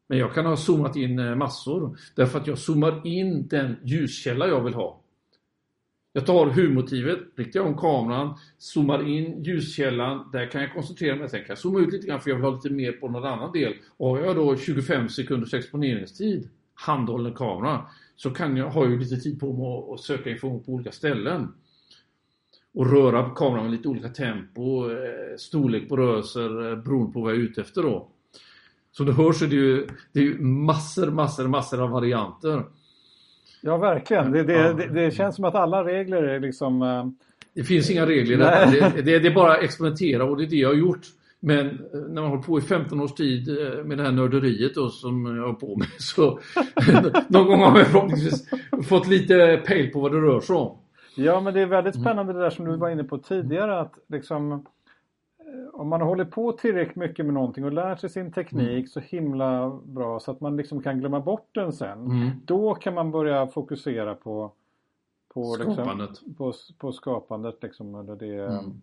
Men jag kan ha zoomat in eh, massor därför att jag zoomar in den ljuskälla jag vill ha. Jag tar huvudmotivet, riktar om kameran, zoomar in ljuskällan. Där kan jag koncentrera mig. Sen kan jag zooma ut lite grann för jag vill ha lite mer på någon annan del. Och har jag då 25 sekunders exponeringstid, handhållen kamera, så kan jag, har jag lite tid på mig att söka information på olika ställen. Och röra på kameran med lite olika tempo, eh, storlek på rörelser eh, beroende på vad jag är ute efter då. Som du hör så är det ju, det är ju massor, massor, massor av varianter. Ja, verkligen. Det, det, ja. det, det känns som att alla regler är liksom... Uh... Det finns inga regler i detta. Det, är bara att experimentera och det är det jag har gjort. Men eh, när man håller på i 15 års tid eh, med det här nörderiet då, som jag har på med så (laughs) någon gång har jag förhoppningsvis fått lite pejl på vad det rör sig om. Ja men det är väldigt spännande det där som du var inne på tidigare att liksom om man håller på tillräckligt mycket med någonting och lär sig sin teknik mm. så himla bra så att man liksom kan glömma bort den sen. Mm. Då kan man börja fokusera på, på, liksom, skapandet. Liksom, på, på skapandet. Liksom, eller det, mm.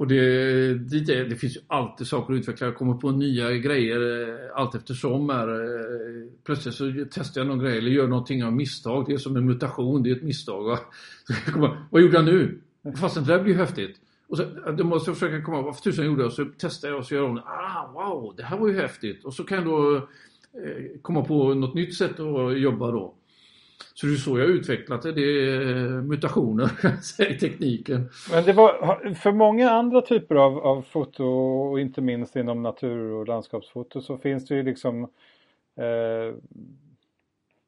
Och det, det, det, finns ju alltid saker att utveckla. Jag kommer på nya grejer eh, allt eftersom. Är, eh, plötsligt så testar jag någon grej eller gör någonting av misstag. Det är som en mutation, det är ett misstag. (laughs) Så kommer, vad gjorde jag nu? Fast det där blir ju häftigt. Och så, eh, då måste jag försöka komma ihåg vad tusan jag gjorde och så testar jag och så gör jag ah wow, det här var ju häftigt. Och så kan jag då eh, komma på något nytt sätt att jobba då. Så det är så jag har utvecklat det, det är mutationer (laughs) i tekniken. Men det var, för många andra typer av, av foto och inte minst inom natur och landskapsfoto så finns det ju liksom eh,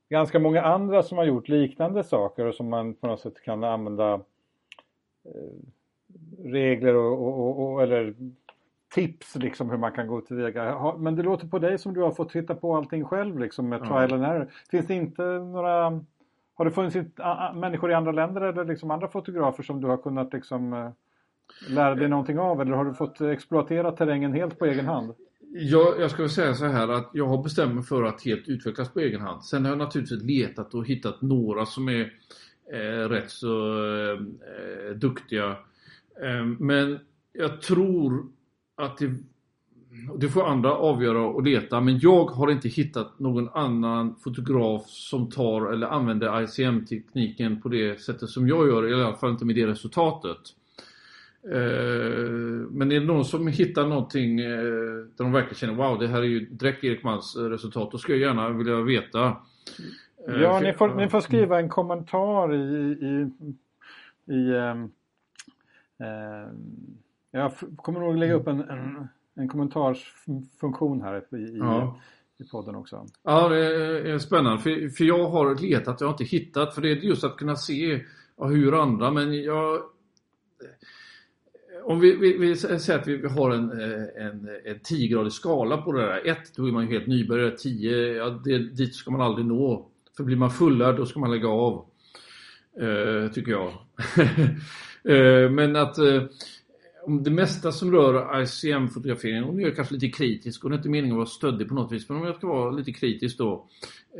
ganska många andra som har gjort liknande saker och som man på något sätt kan använda eh, regler och, och, och, eller tips liksom hur man kan gå tillväga. Men det låter på dig som du har fått hitta på allting själv liksom med trial and error. Finns det inte några har det funnits människor i andra länder eller liksom andra fotografer som du har kunnat liksom eh, lära dig någonting av eller har du fått exploatera terrängen helt på egen hand? Jag, jag ska säga så här att jag har bestämt mig för att helt utvecklas på egen hand. Sen har jag naturligtvis letat och hittat några som är eh, rätt så eh, duktiga Ehm, men jag tror att det, det får andra avgöra och leta, men jag har inte hittat någon annan fotograf som tar eller använder ICM-tekniken på det sättet som jag gör, i alla fall inte med det resultatet. Ehm, men är det någon som hittar någonting eh, där de verkligen känner wow, det här är ju direkt Erik Malms resultat, då ska jag gärna vilja veta. Ja, ni får, ni får skriva en kommentar i, i, i um Eh, jag kommer nog lägga upp en, en, en kommentarsfunktion här i, ja. i podden också. Ja, det är spännande. För, för jag har letat, jag har inte hittat. För det är just att kunna se hur andra, men jag om vi, vi, vi, säger att vi har en, en, en 10-gradig skala på det där. 1, då är man ju helt nybörjare. 10, ja, det, dit ska man aldrig nå. För blir man fullärd då ska man lägga av. Uh, tycker jag. (laughs) Eh, men att eh, om det mesta som rör ICM-fotografering, om jag är kanske lite kritisk och det är inte meningen att vara stöddig på något vis, men om jag ska vara lite kritisk då.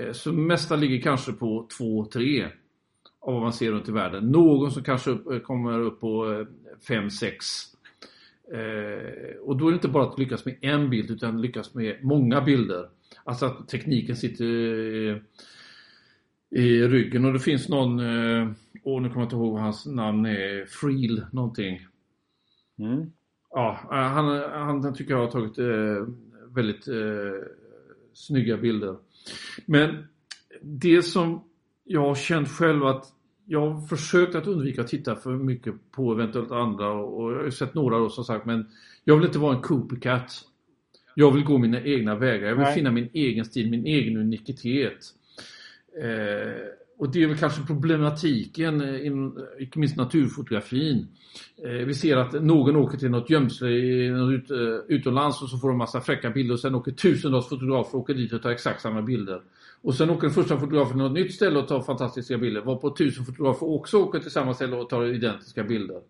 Eh, så mesta ligger kanske på 2-3 av vad man ser runt i världen. Någon som kanske upp, eh, kommer upp på eh, 5-6. Eh, och då är det inte bara att lyckas med en bild utan lyckas med många bilder. Alltså att tekniken sitter i ryggen och det finns någon, eh, åh nu kommer jag inte ihåg vad hans namn är, Freel någonting. Mm. Ja, eh, han, han tycker jag har tagit eh, väldigt eh, snygga bilder. Men det som jag har känt själv att jag har försökt att undvika att titta för mycket på eventuellt andra och jag har sett några då som sagt men jag vill inte vara en copycat. Jag vill gå mina egna vägar. Jag vill Nej. finna min egen stil, min egen unikitet. Eh, och det är väl kanske problematiken, eh, inte minst naturfotografin. Eh, vi ser att någon åker till något gömsle ut, eh, utomlands och så får de massa fräcka bilder och sen åker tusentals fotografer åker dit och tar exakt samma bilder. Och sen åker den första fotografen till något nytt ställe och tar fantastiska bilder. Varpå tusen fotografer också åker till samma ställe och tar identiska bilder.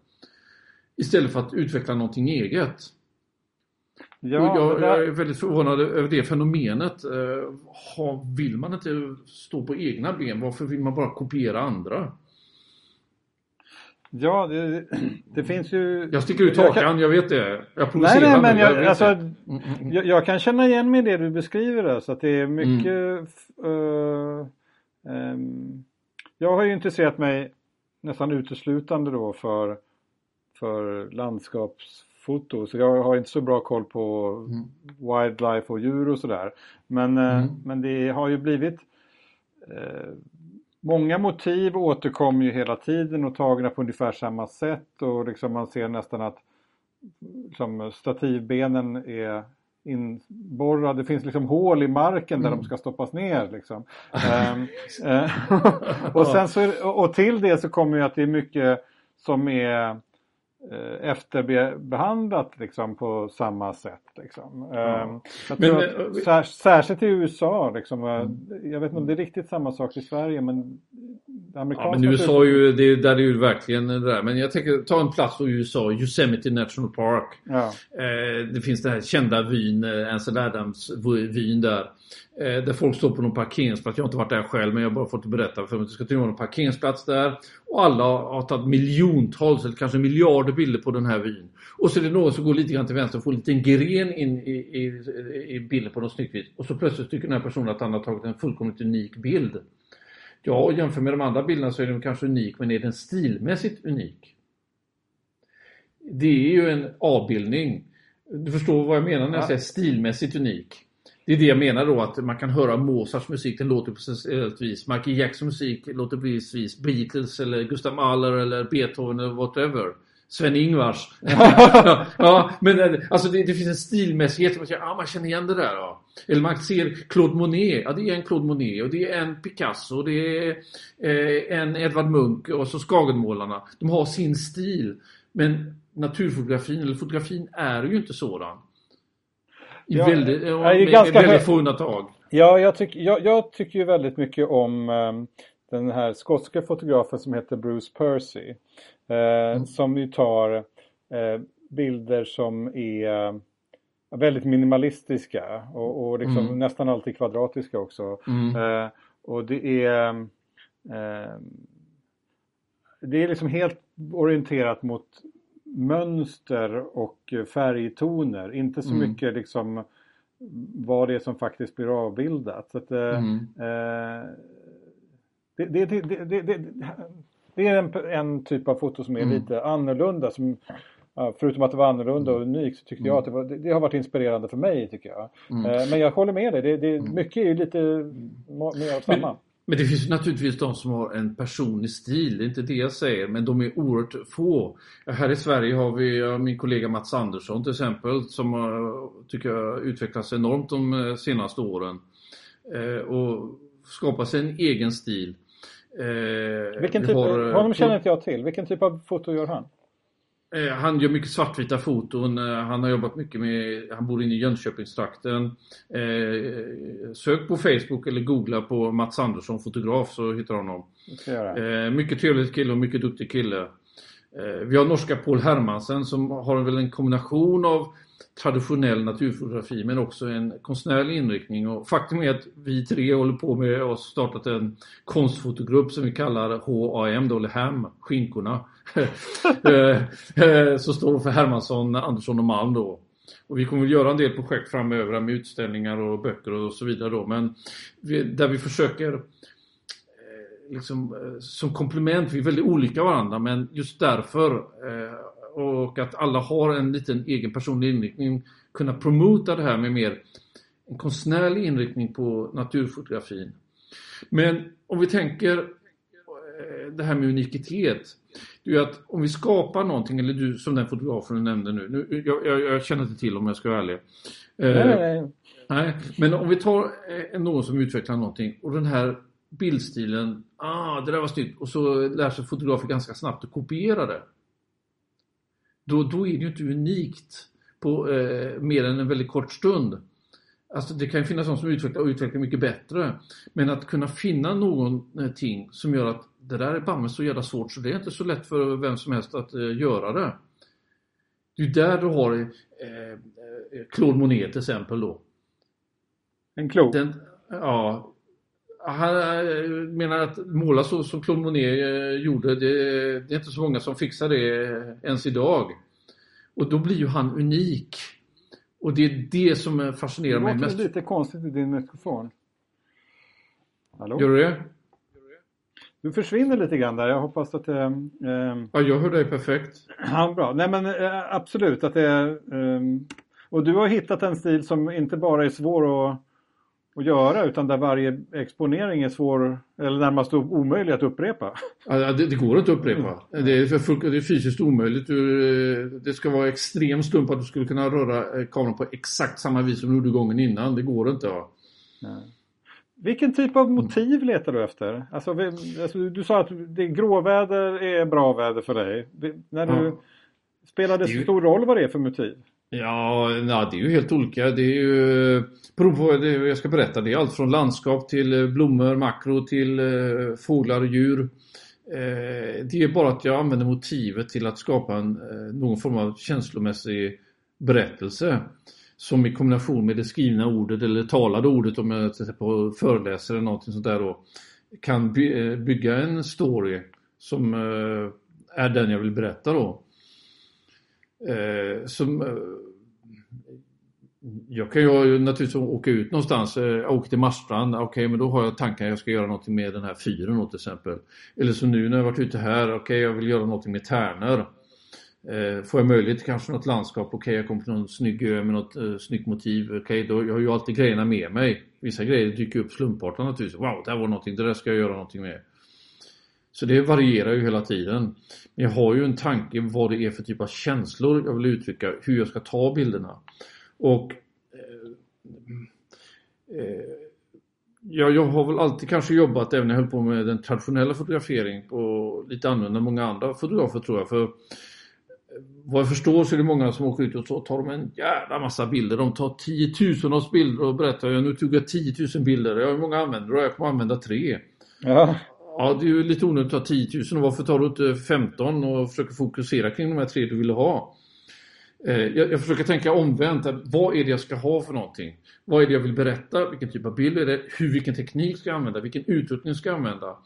Istället för att utveckla någonting eget. Ja, jag, där- jag är väldigt förvånad över det fenomenet. Eh, ha, vill man inte stå på egna ben? Varför vill man bara kopiera andra? ja det, det finns ju... Jag sticker ut Jag kan- hakan, jag vet det. Jag Nej, nej, men nu, jag, vet alltså. Mm, mm, mm. jag, jag kan känna igen mig i det du beskriver där, så att det är mycket... f- eh, ehm, jag har ju intresserat mig nästan uteslutande då för, för landskapsfoto, så jag har inte så bra koll på Mm. wildlife och djur och sådär. Men, eh, Mm. men det har ju blivit eh, Många motiv återkommer ju hela tiden och tagna på ungefär samma sätt och liksom man ser nästan att liksom, stativbenen är inborrade. Det finns liksom hål i marken där Mm. de ska stoppas ner. Liksom. (laughs) Ehm, eh, (laughs) och, sen så, och till det så kommer ju att det är mycket som är efterbehandlat liksom, på samma sätt. Liksom. Ehm, jag Men, tror eh, att, vi- sär, särskilt i USA, liksom, eh, Mm. jag vet inte om det är riktigt samma sak i Sverige men det Ja, amerikanska men USA är ju, det, där är ju verkligen det där. Men jag tänker ta en plats i USA, Yosemite National Park. Ja. Eh, det finns den här kända vyn, eh, Ansel Adams-vyn där. Eh, där folk står på någon parkeringsplats. Jag har inte varit där själv men jag har bara fått berätta för mig att det ska till någon parkeringsplats där. Och alla har tagit miljontals eller kanske miljarder bilder på den här vyn. Och så är det någon som går lite grann till vänster och får en liten gren in i, i, i bilden på något snyggt vis. Och så plötsligt tycker den här personen att han har tagit en fullkomligt unik bild. Ja, jämför med de andra bilderna så är den kanske unik, men är den stilmässigt unik? Det är ju en avbildning. Du förstår vad jag menar när jag Ja. säger stilmässigt unik. Det är det jag menar då att man kan höra Mozarts musik, den låter på speciellt vis. Michael Jacksons musik låter på visst vis. Beatles eller Gustav Mahler eller Beethoven eller whatever. Sven-Ingvars. (laughs) ja, men alltså det, det finns en stilmässighet. Man, säger, ah, man känner igen det där. Ja. Eller man ser Claude Monet. Ja, det är en Claude Monet och det är en Picasso. Det är eh, en Edvard Munch och så Skagenmålarna. De har sin stil. Men naturfotografin eller fotografin är ju inte sådan. Ja, väldigt, är ja, med, ganska med väldigt få undantag. Ja, jag, tyck, jag, jag tycker ju väldigt mycket om eh, den här skotska fotografen som heter Bruce Percy. Eh, Som ju tar eh, bilder som är eh, väldigt minimalistiska och, och liksom Mm. nästan alltid kvadratiska också. Mm. Och det är eh, Det är liksom helt orienterat mot mönster och färgtoner. Inte så Mm. mycket liksom vad det är som faktiskt blir avbildat. Så att, eh, Mm. eh, det, det, det, det, är en, en typ av foto som är Mm. lite annorlunda. Som, förutom att det var annorlunda och unikt så tyckte jag att det, var, det, har varit inspirerande för mig tycker jag. Mm. Eh, men jag håller med dig, det, det, mycket är ju lite mer av samma. Men det finns naturligtvis de som har en personlig stil, det är inte det jag säger, men de är oerhört få. Här i Sverige har vi min kollega Mats Andersson till exempel som tycker jag utvecklats enormt de eh, senaste åren. Eh, och skapar sig en egen stil. Eh, Vilken vi typ, har, honom känner inte jag till. Vilken typ av foto gör han? Eh, Han gör mycket svartvita foton. eh, Han har jobbat mycket med, han bor inne i Jönköpingstrakten. Eh, sök på Facebook eller googla på Mats Andersson fotograf så hittar du honom. Eh, mycket trevlig kille och mycket duktig kille. Eh, vi har norska Paul Hermansen som har väl en kombination av traditionell naturfotografi men också en konstnärlig inriktning. Och faktum är att vi tre håller på med och startat en konstfotogrupp som vi kallar HAM, då, eller HAM, Skinkorna. (laughs) Eh, eh, så står för Hermansson, Andersson och Malm då. Och vi kommer väl göra en del projekt framöver med utställningar och böcker och så vidare då. Men vi, där vi försöker eh, liksom, som komplement, vi är väldigt olika varandra men just därför eh, och att alla har en liten egen personlig inriktning kunna promota det här med mer en konstnärlig inriktning på naturfotografin. Men om vi tänker eh, det här med unikitet. Det är ju att om vi skapar någonting, eller du som den fotografen du nämnde nu, nu jag, jag, jag känner inte till om jag ska vara ärlig. Eh, Nej, nej, nej. Nej, men om vi tar eh, någon som utvecklar någonting och den här bildstilen, ah det där var snyggt och så lär sig fotografer ganska snabbt att kopiera det. Då, då är det ju inte unikt på eh, mer än en väldigt kort stund. Alltså det kan ju finnas de som utvecklar och utvecklar mycket bättre. Men att kunna finna någonting som gör att det där är banne så jävla svårt så det är inte så lätt för vem som helst att eh, göra det. Det är där du har eh, Claude Monet till exempel då. En klok? Den, ja, han menar att måla så som Claude Monet gjorde, det, det, är inte så många som fixar det ens idag. Och då blir ju han unik. Och det är det som fascinerar mig mest. Det låter lite konstigt i din mikrofon. Hallå? Gör du det? Du försvinner lite grann där. Jag hoppas att det... Eh, ja, jag hör dig perfekt. (clears throat) Ja, bra. Nej men eh, absolut att det är... Eh, och du har hittat en stil som inte bara är svår att, att göra utan där varje exponering är svår eller närmast omöjlig att upprepa. Ja, det, det går inte att upprepa. Mm. Det, är för, det är fysiskt omöjligt. Det ska vara extrem stump att du skulle kunna röra eh, kameran på exakt samma vis som du gjorde gången innan. Det går inte. Ja. Nej. Vilken typ av motiv letar du efter? Alltså, alltså, du sa att det gråväder är bra väder för dig. När du, ja. Spelar det stor roll vad det är för motiv? Ja, na, det är ju helt olika. Det är ju, beror på vad jag ska berätta. Det är allt från landskap till eh, blommor, makro till eh, fåglar och djur. Eh, det är bara att jag använder motivet till att skapa en, eh, någon form av känslomässig berättelse som i kombination med det skrivna ordet eller talade ordet om jag till på föreläser eller någonting sånt där då kan by eh, bygga en story som eh, är den jag vill berätta då. Eh, som, eh, jag kan ju naturligtvis åka ut någonstans, eh, jag åker till Marstrand, ah, okej okay, men då har jag tankar jag ska göra någonting med den här fyren då till exempel. Eller som nu när jag varit ute här, okej okay, jag vill göra någonting med tärnor. Eh, får jag möjlighet till kanske något landskap, okej okay, jag kommer till någon snygg ö med något eh, snyggt motiv, okej okay, då jag har ju alltid grejerna med mig. Vissa grejer dyker upp slumpartat naturligtvis. Wow, det här var någonting, det där ska jag göra någonting med. Så det varierar ju hela tiden. Men jag har ju en tanke vad det är för typ av känslor jag vill uttrycka, hur jag ska ta bilderna. Och eh, eh, Ja, jag har väl alltid kanske jobbat, även när jag höll på med den traditionella fotografering, på lite annorlunda än många andra fotografer tror jag. För eh, vad jag förstår så är det många som åker ut och så tar de en jävla massa bilder. De tar tiotusentals bilder och berättar jag nu tog jag 10 000 bilder. Jag har många användare och jag kommer använda tre. Ja. Ja, det är ju lite onödigt att ta 10 000 och varför tar du inte 15 och försöker fokusera kring de här tre du vill ha? Eh, jag, försöker tänka omvänt. Vad är det jag ska ha för någonting? Vad är det jag vill berätta? Vilken typ av bild är det? Hur, vilken teknik ska jag använda? Vilken utrustning ska jag använda?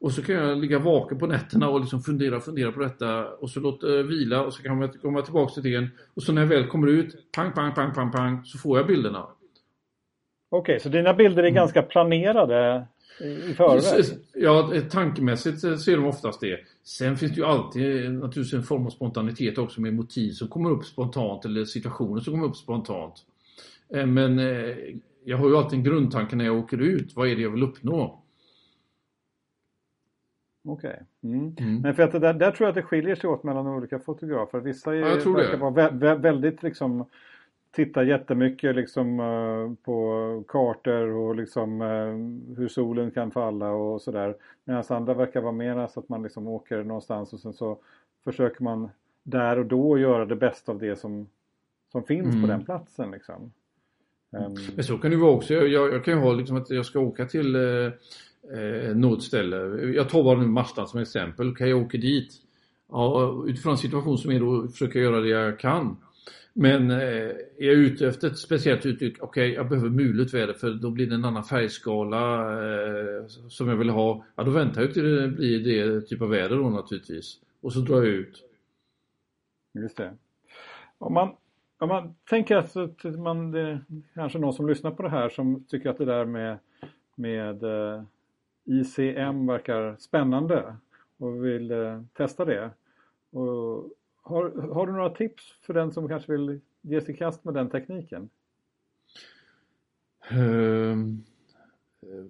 Och så kan jag ligga vaken på nätterna och liksom fundera fundera på detta och så låta det vila och så kan jag komma tillbaka till igen. Och så när jag väl kommer ut, pang, pang, pang, pang, pang, så får jag bilderna. Okej, okay, så dina bilder är mm. ganska planerade i förväg? Ja, tankemässigt ser de oftast det. Sen finns det ju alltid naturligtvis en form av spontanitet också med motiv som kommer upp spontant eller situationer som kommer upp spontant. Eh, men eh, jag har ju alltid en grundtanke när jag åker ut. Vad är det jag vill uppnå? Okej. Okay. Mm. Mm. Men för att där, där, tror jag att det skiljer sig åt mellan olika fotografer. Vissa är, ja, verkar vara vä vä väldigt liksom titta jättemycket liksom uh, på kartor och liksom uh, hur solen kan falla och sådär. Medan andra verkar vara mer så att man liksom åker någonstans och sen så försöker man där och då göra det bästa av det som, som finns mm. på den platsen. Liksom. Um... Men så kan det vara också. Jag, jag, jag kan ju ha liksom att jag ska åka till uh, något ställe. Jag tar bara nu Marstrand som exempel. Kan jag åka dit? Ja, utifrån situation som är då försöka göra det jag kan. Men eh, är jag ute efter ett speciellt uttryck, okej okay, jag behöver mulet väder för då blir det en annan färgskala eh, som jag vill ha. Ja då väntar jag till det blir det typ av väder då naturligtvis. Och så drar jag ut. Just det. Om man, om man tänker att man, det är kanske någon som lyssnar på det här som tycker att det där med, med eh, ICM verkar spännande och vill eh, testa det. Och har, har du några tips för den som kanske vill ge sig i kast med den tekniken? Uh,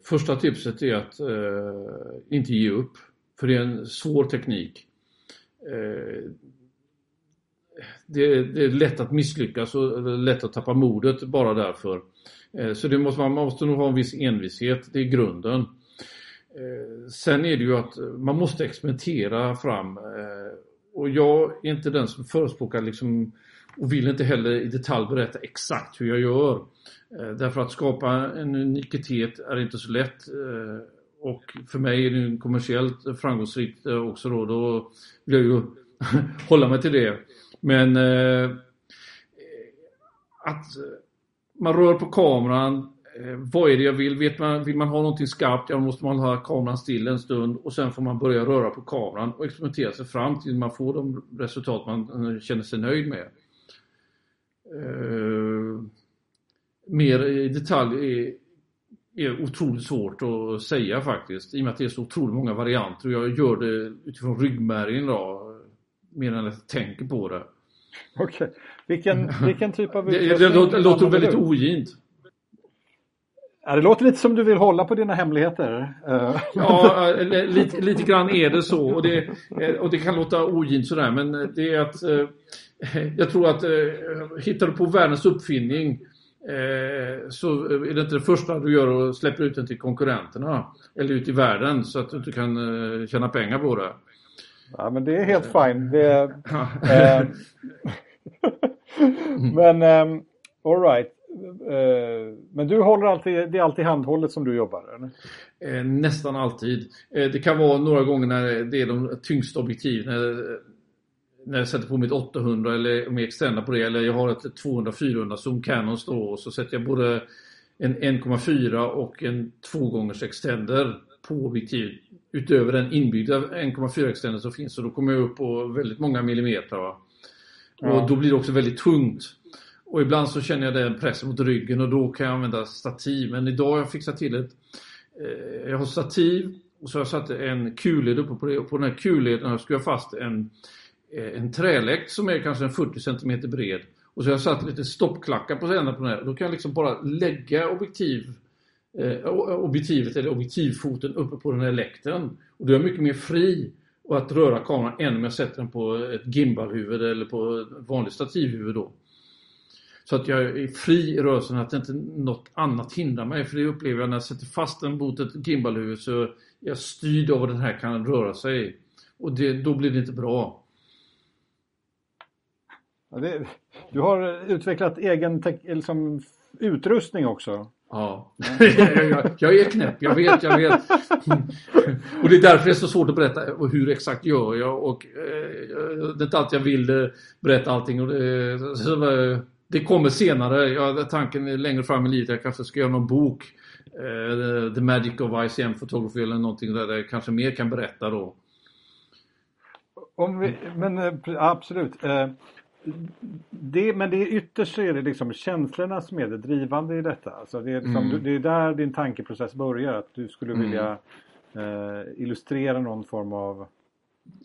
första tipset är att eh, inte ge upp. För det är en svår teknik. Eh, det, det, är lätt att misslyckas och lätt att tappa modet bara därför. Eh, så det måste, man måste nog ha en viss envishet, det är grunden. Eh, sen är det ju att man måste experimentera fram eh, och jag är inte den som förespråkar liksom och vill inte heller i detalj berätta exakt hur jag gör. Eh, därför att skapa en unikitet är inte så lätt. Eh, och för mig är det kommersiellt framgångsrikt eh, också då. Då vill jag ju (laughs) hålla mig till det. Men att man rör på kameran, vad är det jag vill? Vet man, vill man ha någonting skarpt, ja då måste man ha kameran still en stund och sen får man börja röra på kameran och experimentera sig fram till man får de resultat man eh, känner sig nöjd med. Uh, mer i detalj är, är otroligt svårt att säga faktiskt i och med att det är så otroligt många varianter och jag gör det utifrån ryggmärgen då mer än att jag tänker på det. Okej. Okay. Vilken, vilken typ av utrustning? Det, det, låter, låter väldigt ogint. Ja, det låter lite som du vill hålla på dina hemligheter. ja, lite, lite grann är det så. Och det, och det kan låta ogint sådär men det är att eh, jag tror att eh, hittar du på världens uppfinning eh, så är det inte det första du gör och släpper ut den till konkurrenterna eller ut i världen så att du inte kan tjäna pengar på det. Ja men det är helt fine. Det, eh, (laughs) men um, all right. Uh, men du håller alltid, det är alltid handhållet som du jobbar? Eller? Eh, nästan alltid. Eh, det kan vara några gånger när det är de tyngsta objektiven. När, när jag sätter på mitt 800 eller om jag extendar på det eller jag har ett 200-400 zoom Canon då och så sätter jag både en 1,4 och en 2 gångers extender på objektiv utöver den inbyggda 1,4 extender som finns och då kommer jag upp på väldigt många millimeter. Va? Och ja. då blir det också väldigt tungt. Och ibland så känner jag den pressen mot ryggen och då kan jag använda stativ. Men idag har jag fixat till ett... Eh, jag har stativ och så har jag satt en kulled uppe på det och på den här kulleden har jag skruvat fast en, eh, en träläkt som är kanske en 40 cm bred. Och så har jag satt lite stoppklackar på ändan på den här. Då kan jag liksom bara lägga objektiv eh, objektivet eller objektivfoten uppe på den här läktaren. Och då är jag mycket mer fri och att röra kameran än om jag sätter den på ett gimbalhuvud eller på vanligt stativhuvud då. Så att jag är fri i rörelsen, att inte något annat hindrar mig. För det upplever jag när jag sätter fast den mot ett gimbalhuvud så är jag styrd av vad den här kan röra sig. Och det, då blir det inte bra. Ja, det, du har utvecklat egen liksom, utrustning också. Ja, jag, (laughs) jag, är knäpp, jag vet, jag vet. (laughs) Och det är därför det är så svårt att berätta hur exakt gör jag och eh, det är inte alltid jag vill eh, berätta allting. Och det, så, det kommer senare, ja, tanken är längre fram i livet, jag kanske ska göra någon bok. Eh, The Magic of ICM Photography eller någonting där jag kanske mer kan berätta då. Om vi, men absolut det, men det ytterst så är det liksom känslorna som är det drivande i detta. Alltså det, är liksom, mm. det är där din tankeprocess börjar. Att du skulle mm. vilja eh, illustrera någon form av...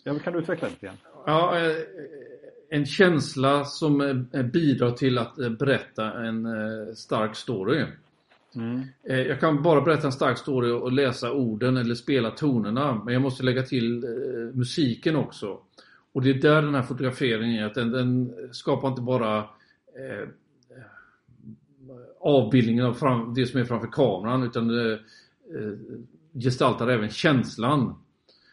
Ja, kan du utveckla lite grann? Ja, eh, en känsla som eh, bidrar till att eh, berätta en stark story. Mm. Jag kan bara berätta en stark story och läsa orden eller spela tonerna. Men jag måste lägga till musiken också. Och det är där den här fotograferingen är, att den, den skapar inte bara eh, avbildningen av fram, det som är framför kameran utan eh, gestaltar även känslan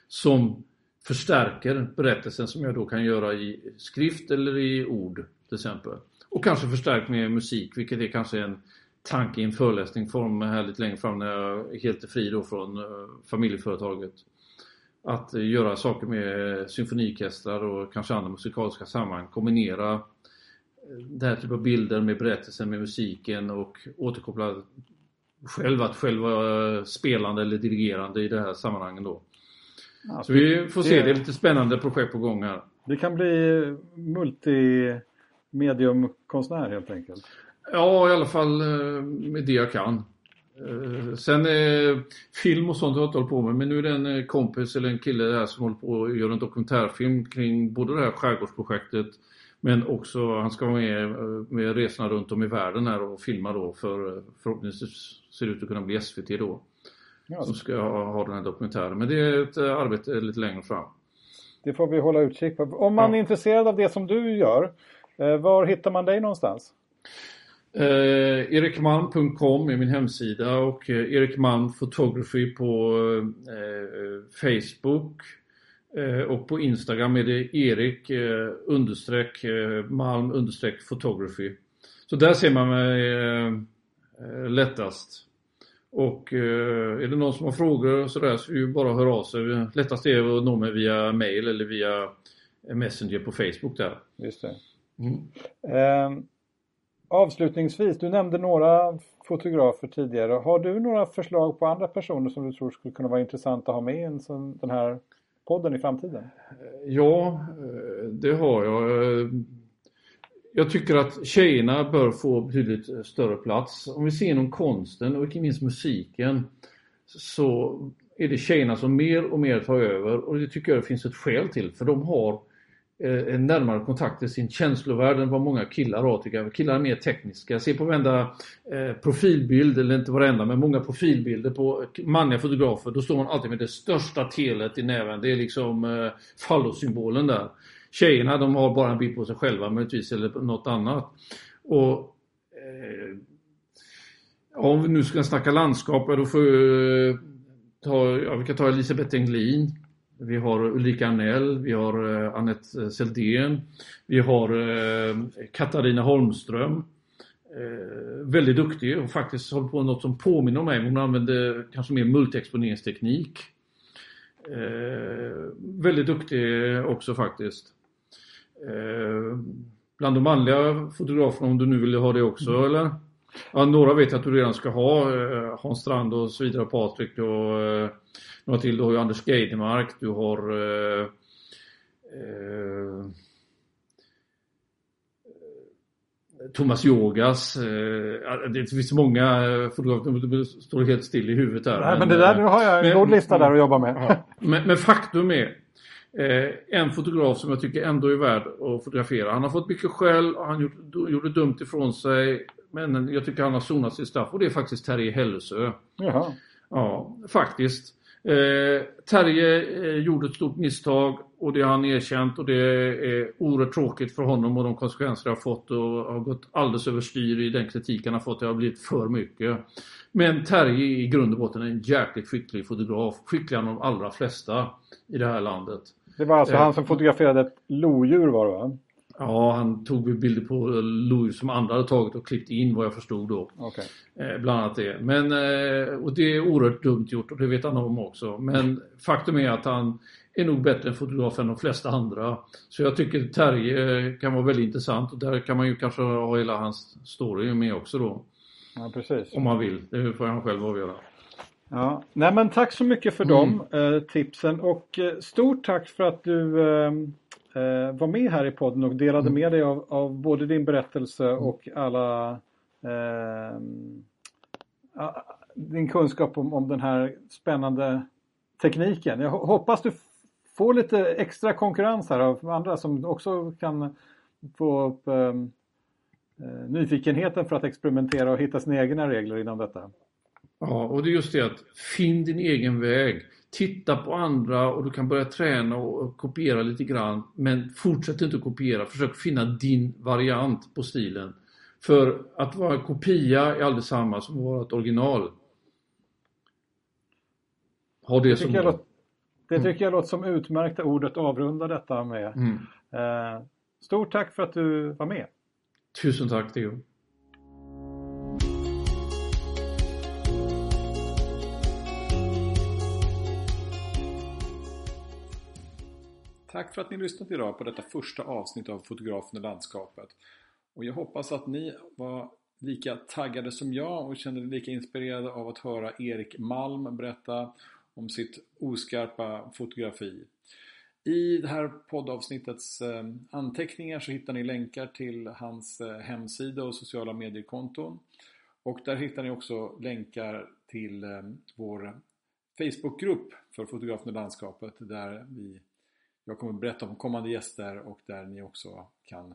som förstärker berättelsen som jag då kan göra i skrift eller i ord till exempel. Och kanske förstärkt med musik, vilket är kanske en tanke i en föreläsningsform här lite längre fram när jag är helt fri då från eh, familjeföretaget att eh, göra saker med symfoniorkestrar och kanske andra musikaliska sammanhang. Kombinera eh, den här typen av bilder med berättelsen, med musiken och återkoppla själv att själv vara spelande eller dirigerande i det här sammanhanget då. Ja, så vi får se, det är lite spännande projekt på gång här. Det kan bli multimediumkonstnär helt enkelt. Ja, i alla fall eh, med det jag kan. Eh, sen eh, film och sånt har jag inte hållit på med men nu är det en kompis eller en kille här som håller på och gör en dokumentärfilm kring både det här skärgårdsprojektet men också han ska vara med med resorna runt om i världen här och filma då för förhoppningsvis ser det ut att kunna bli SVT då. Ja. Som ska ha, ha den här dokumentären men det är ett arbete lite längre fram. Det får vi hålla utkik på. Om man ja. är intresserad av det som du gör, var hittar man dig någonstans? Eh, erikmalm.com är min hemsida och eh, Erik Malm Photography på eh, Facebook. Eh, och på Instagram är det Erik eh, understreck eh, Malm understreck photography. Så där ser man mig eh, eh, lättast. Och är det någon som har frågor och sådär så är det bara att höra av sig. Lättast är att nå mig via mail eller via Messenger på Facebook där. Just det. Mm. Eh, avslutningsvis, du nämnde några fotografer tidigare. Har du några förslag på andra personer som du tror skulle kunna vara intressant att ha med i en sån, den här podden i framtiden? Ja, eh, det har jag. Jag tycker att tjejerna bör få betydligt större plats. Om vi ser inom konsten och inte minst musiken så är det tjejerna som mer och mer tar över och det tycker jag det finns ett skäl till för de har eh, en närmare kontakt till sin känslovärld än vad många killar har tycker jag. Killar är mer tekniska. Se på varenda eh, profilbild, eller inte varenda men många profilbilder på manliga fotografer. Då står man alltid med det största telet i näven. Det är liksom eh, fallosymbolen där. Tjejerna de har bara en bild på sig själva möjligtvis eller något annat. Och eh, Om vi nu ska snacka landskap, då får vi ta, ja, vi kan ta Elisabeth Englin. Vi har Ulrika Arnell, vi har eh, Annette Seldén, vi har eh, Katarina Holmström. Eh, väldigt duktig och faktiskt håller på med något som påminner om mig. Hon använder kanske mer multiexponeringsteknik. Eh, väldigt duktig också faktiskt. Eh, bland de manliga fotograferna, om du nu vill ha det också mm. eller? Ja, några vet jag att du redan ska ha. Eh, Hans Strand och så vidare, Patrik och eh, några till. Du har ju Anders Geidemark, du har eh, eh, Thomas Yogas. Eh, det finns många fotografer, det står helt still i huvudet här. Nej, men, det där, nu har jag en god lista där att jobba med. Ja, men, men faktum är Eh, en fotograf som jag tycker ändå är värd att fotografera. Han har fått mycket skäll, han gjorde, gjorde dumt ifrån sig. Men jag tycker han har sonat sitt straff och det är faktiskt Terje Hellesö. Jaha. Ja, faktiskt. Eh, Terje eh, gjorde ett stort misstag och det har han erkänt och det är oerhört tråkigt för honom och de konsekvenser det har fått och har gått alldeles överstyr i den kritik han har fått. Det har blivit för mycket. Men Terje är i grund och botten en jäkligt skicklig fotograf. Skickligare än de allra flesta i det här landet. Det var alltså eh, han som fotograferade ett lodjur var det va? Ja, han tog bilder på lodjur som andra hade tagit och klippt in vad jag förstod då. Okay. Eh, bland annat det. Men, eh, och det är oerhört dumt gjort och det vet han om också. Men faktum är att han är nog bättre fotograf än de flesta andra. Så jag tycker Terje kan vara väldigt intressant och där kan man ju kanske ha hela hans story med också då. Ja, precis. Om man vill, det får han själv avgöra. Ja, nej men tack så mycket för mm. de eh, tipsen och eh, stort tack för att du eh, eh, var med här i podden och delade mm. med dig av, av, både din berättelse mm. och alla eh, din kunskap om, om den här spännande tekniken. Jag hoppas du får lite extra konkurrens här av andra som också kan få upp eh, nyfikenheten för att experimentera och hitta sina egna regler inom detta. Ja, och det är just det att finn din egen väg. Titta på andra och du kan börja träna och kopiera lite grann. Men fortsätt inte att kopiera. Försök finna din variant på stilen. För att vara en kopia är aldrig samma som att vara ett original. Ha det, det som mål. Det tycker jag låter som utmärkta ordet att avrunda detta med. Mm. Eh, stort tack för att du var med. Tusen tack Theo. Tack för att ni lyssnat idag på detta första avsnitt av Fotografen i landskapet. Och jag hoppas att ni var lika taggade som jag och kände er lika inspirerade av att höra Erik Malm berätta om sitt oskarpa fotografi. I det här poddavsnittets eh, anteckningar så hittar ni länkar till hans eh, hemsida och sociala mediekonton. Och där hittar ni också länkar till eh, vår Facebookgrupp för fotografen i landskapet där vi jag kommer berätta om kommande gäster och där ni också kan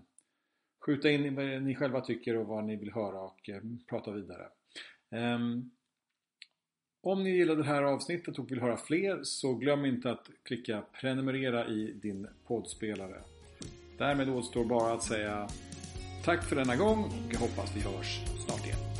skjuta in vad ni själva tycker och vad ni vill höra och eh, prata vidare. Ehm, om ni gillade det här avsnittet och vill höra fler så glöm inte att klicka prenumerera i din poddspelare. Därmed återstår bara att säga tack för denna gång och jag hoppas vi hörs snart igen.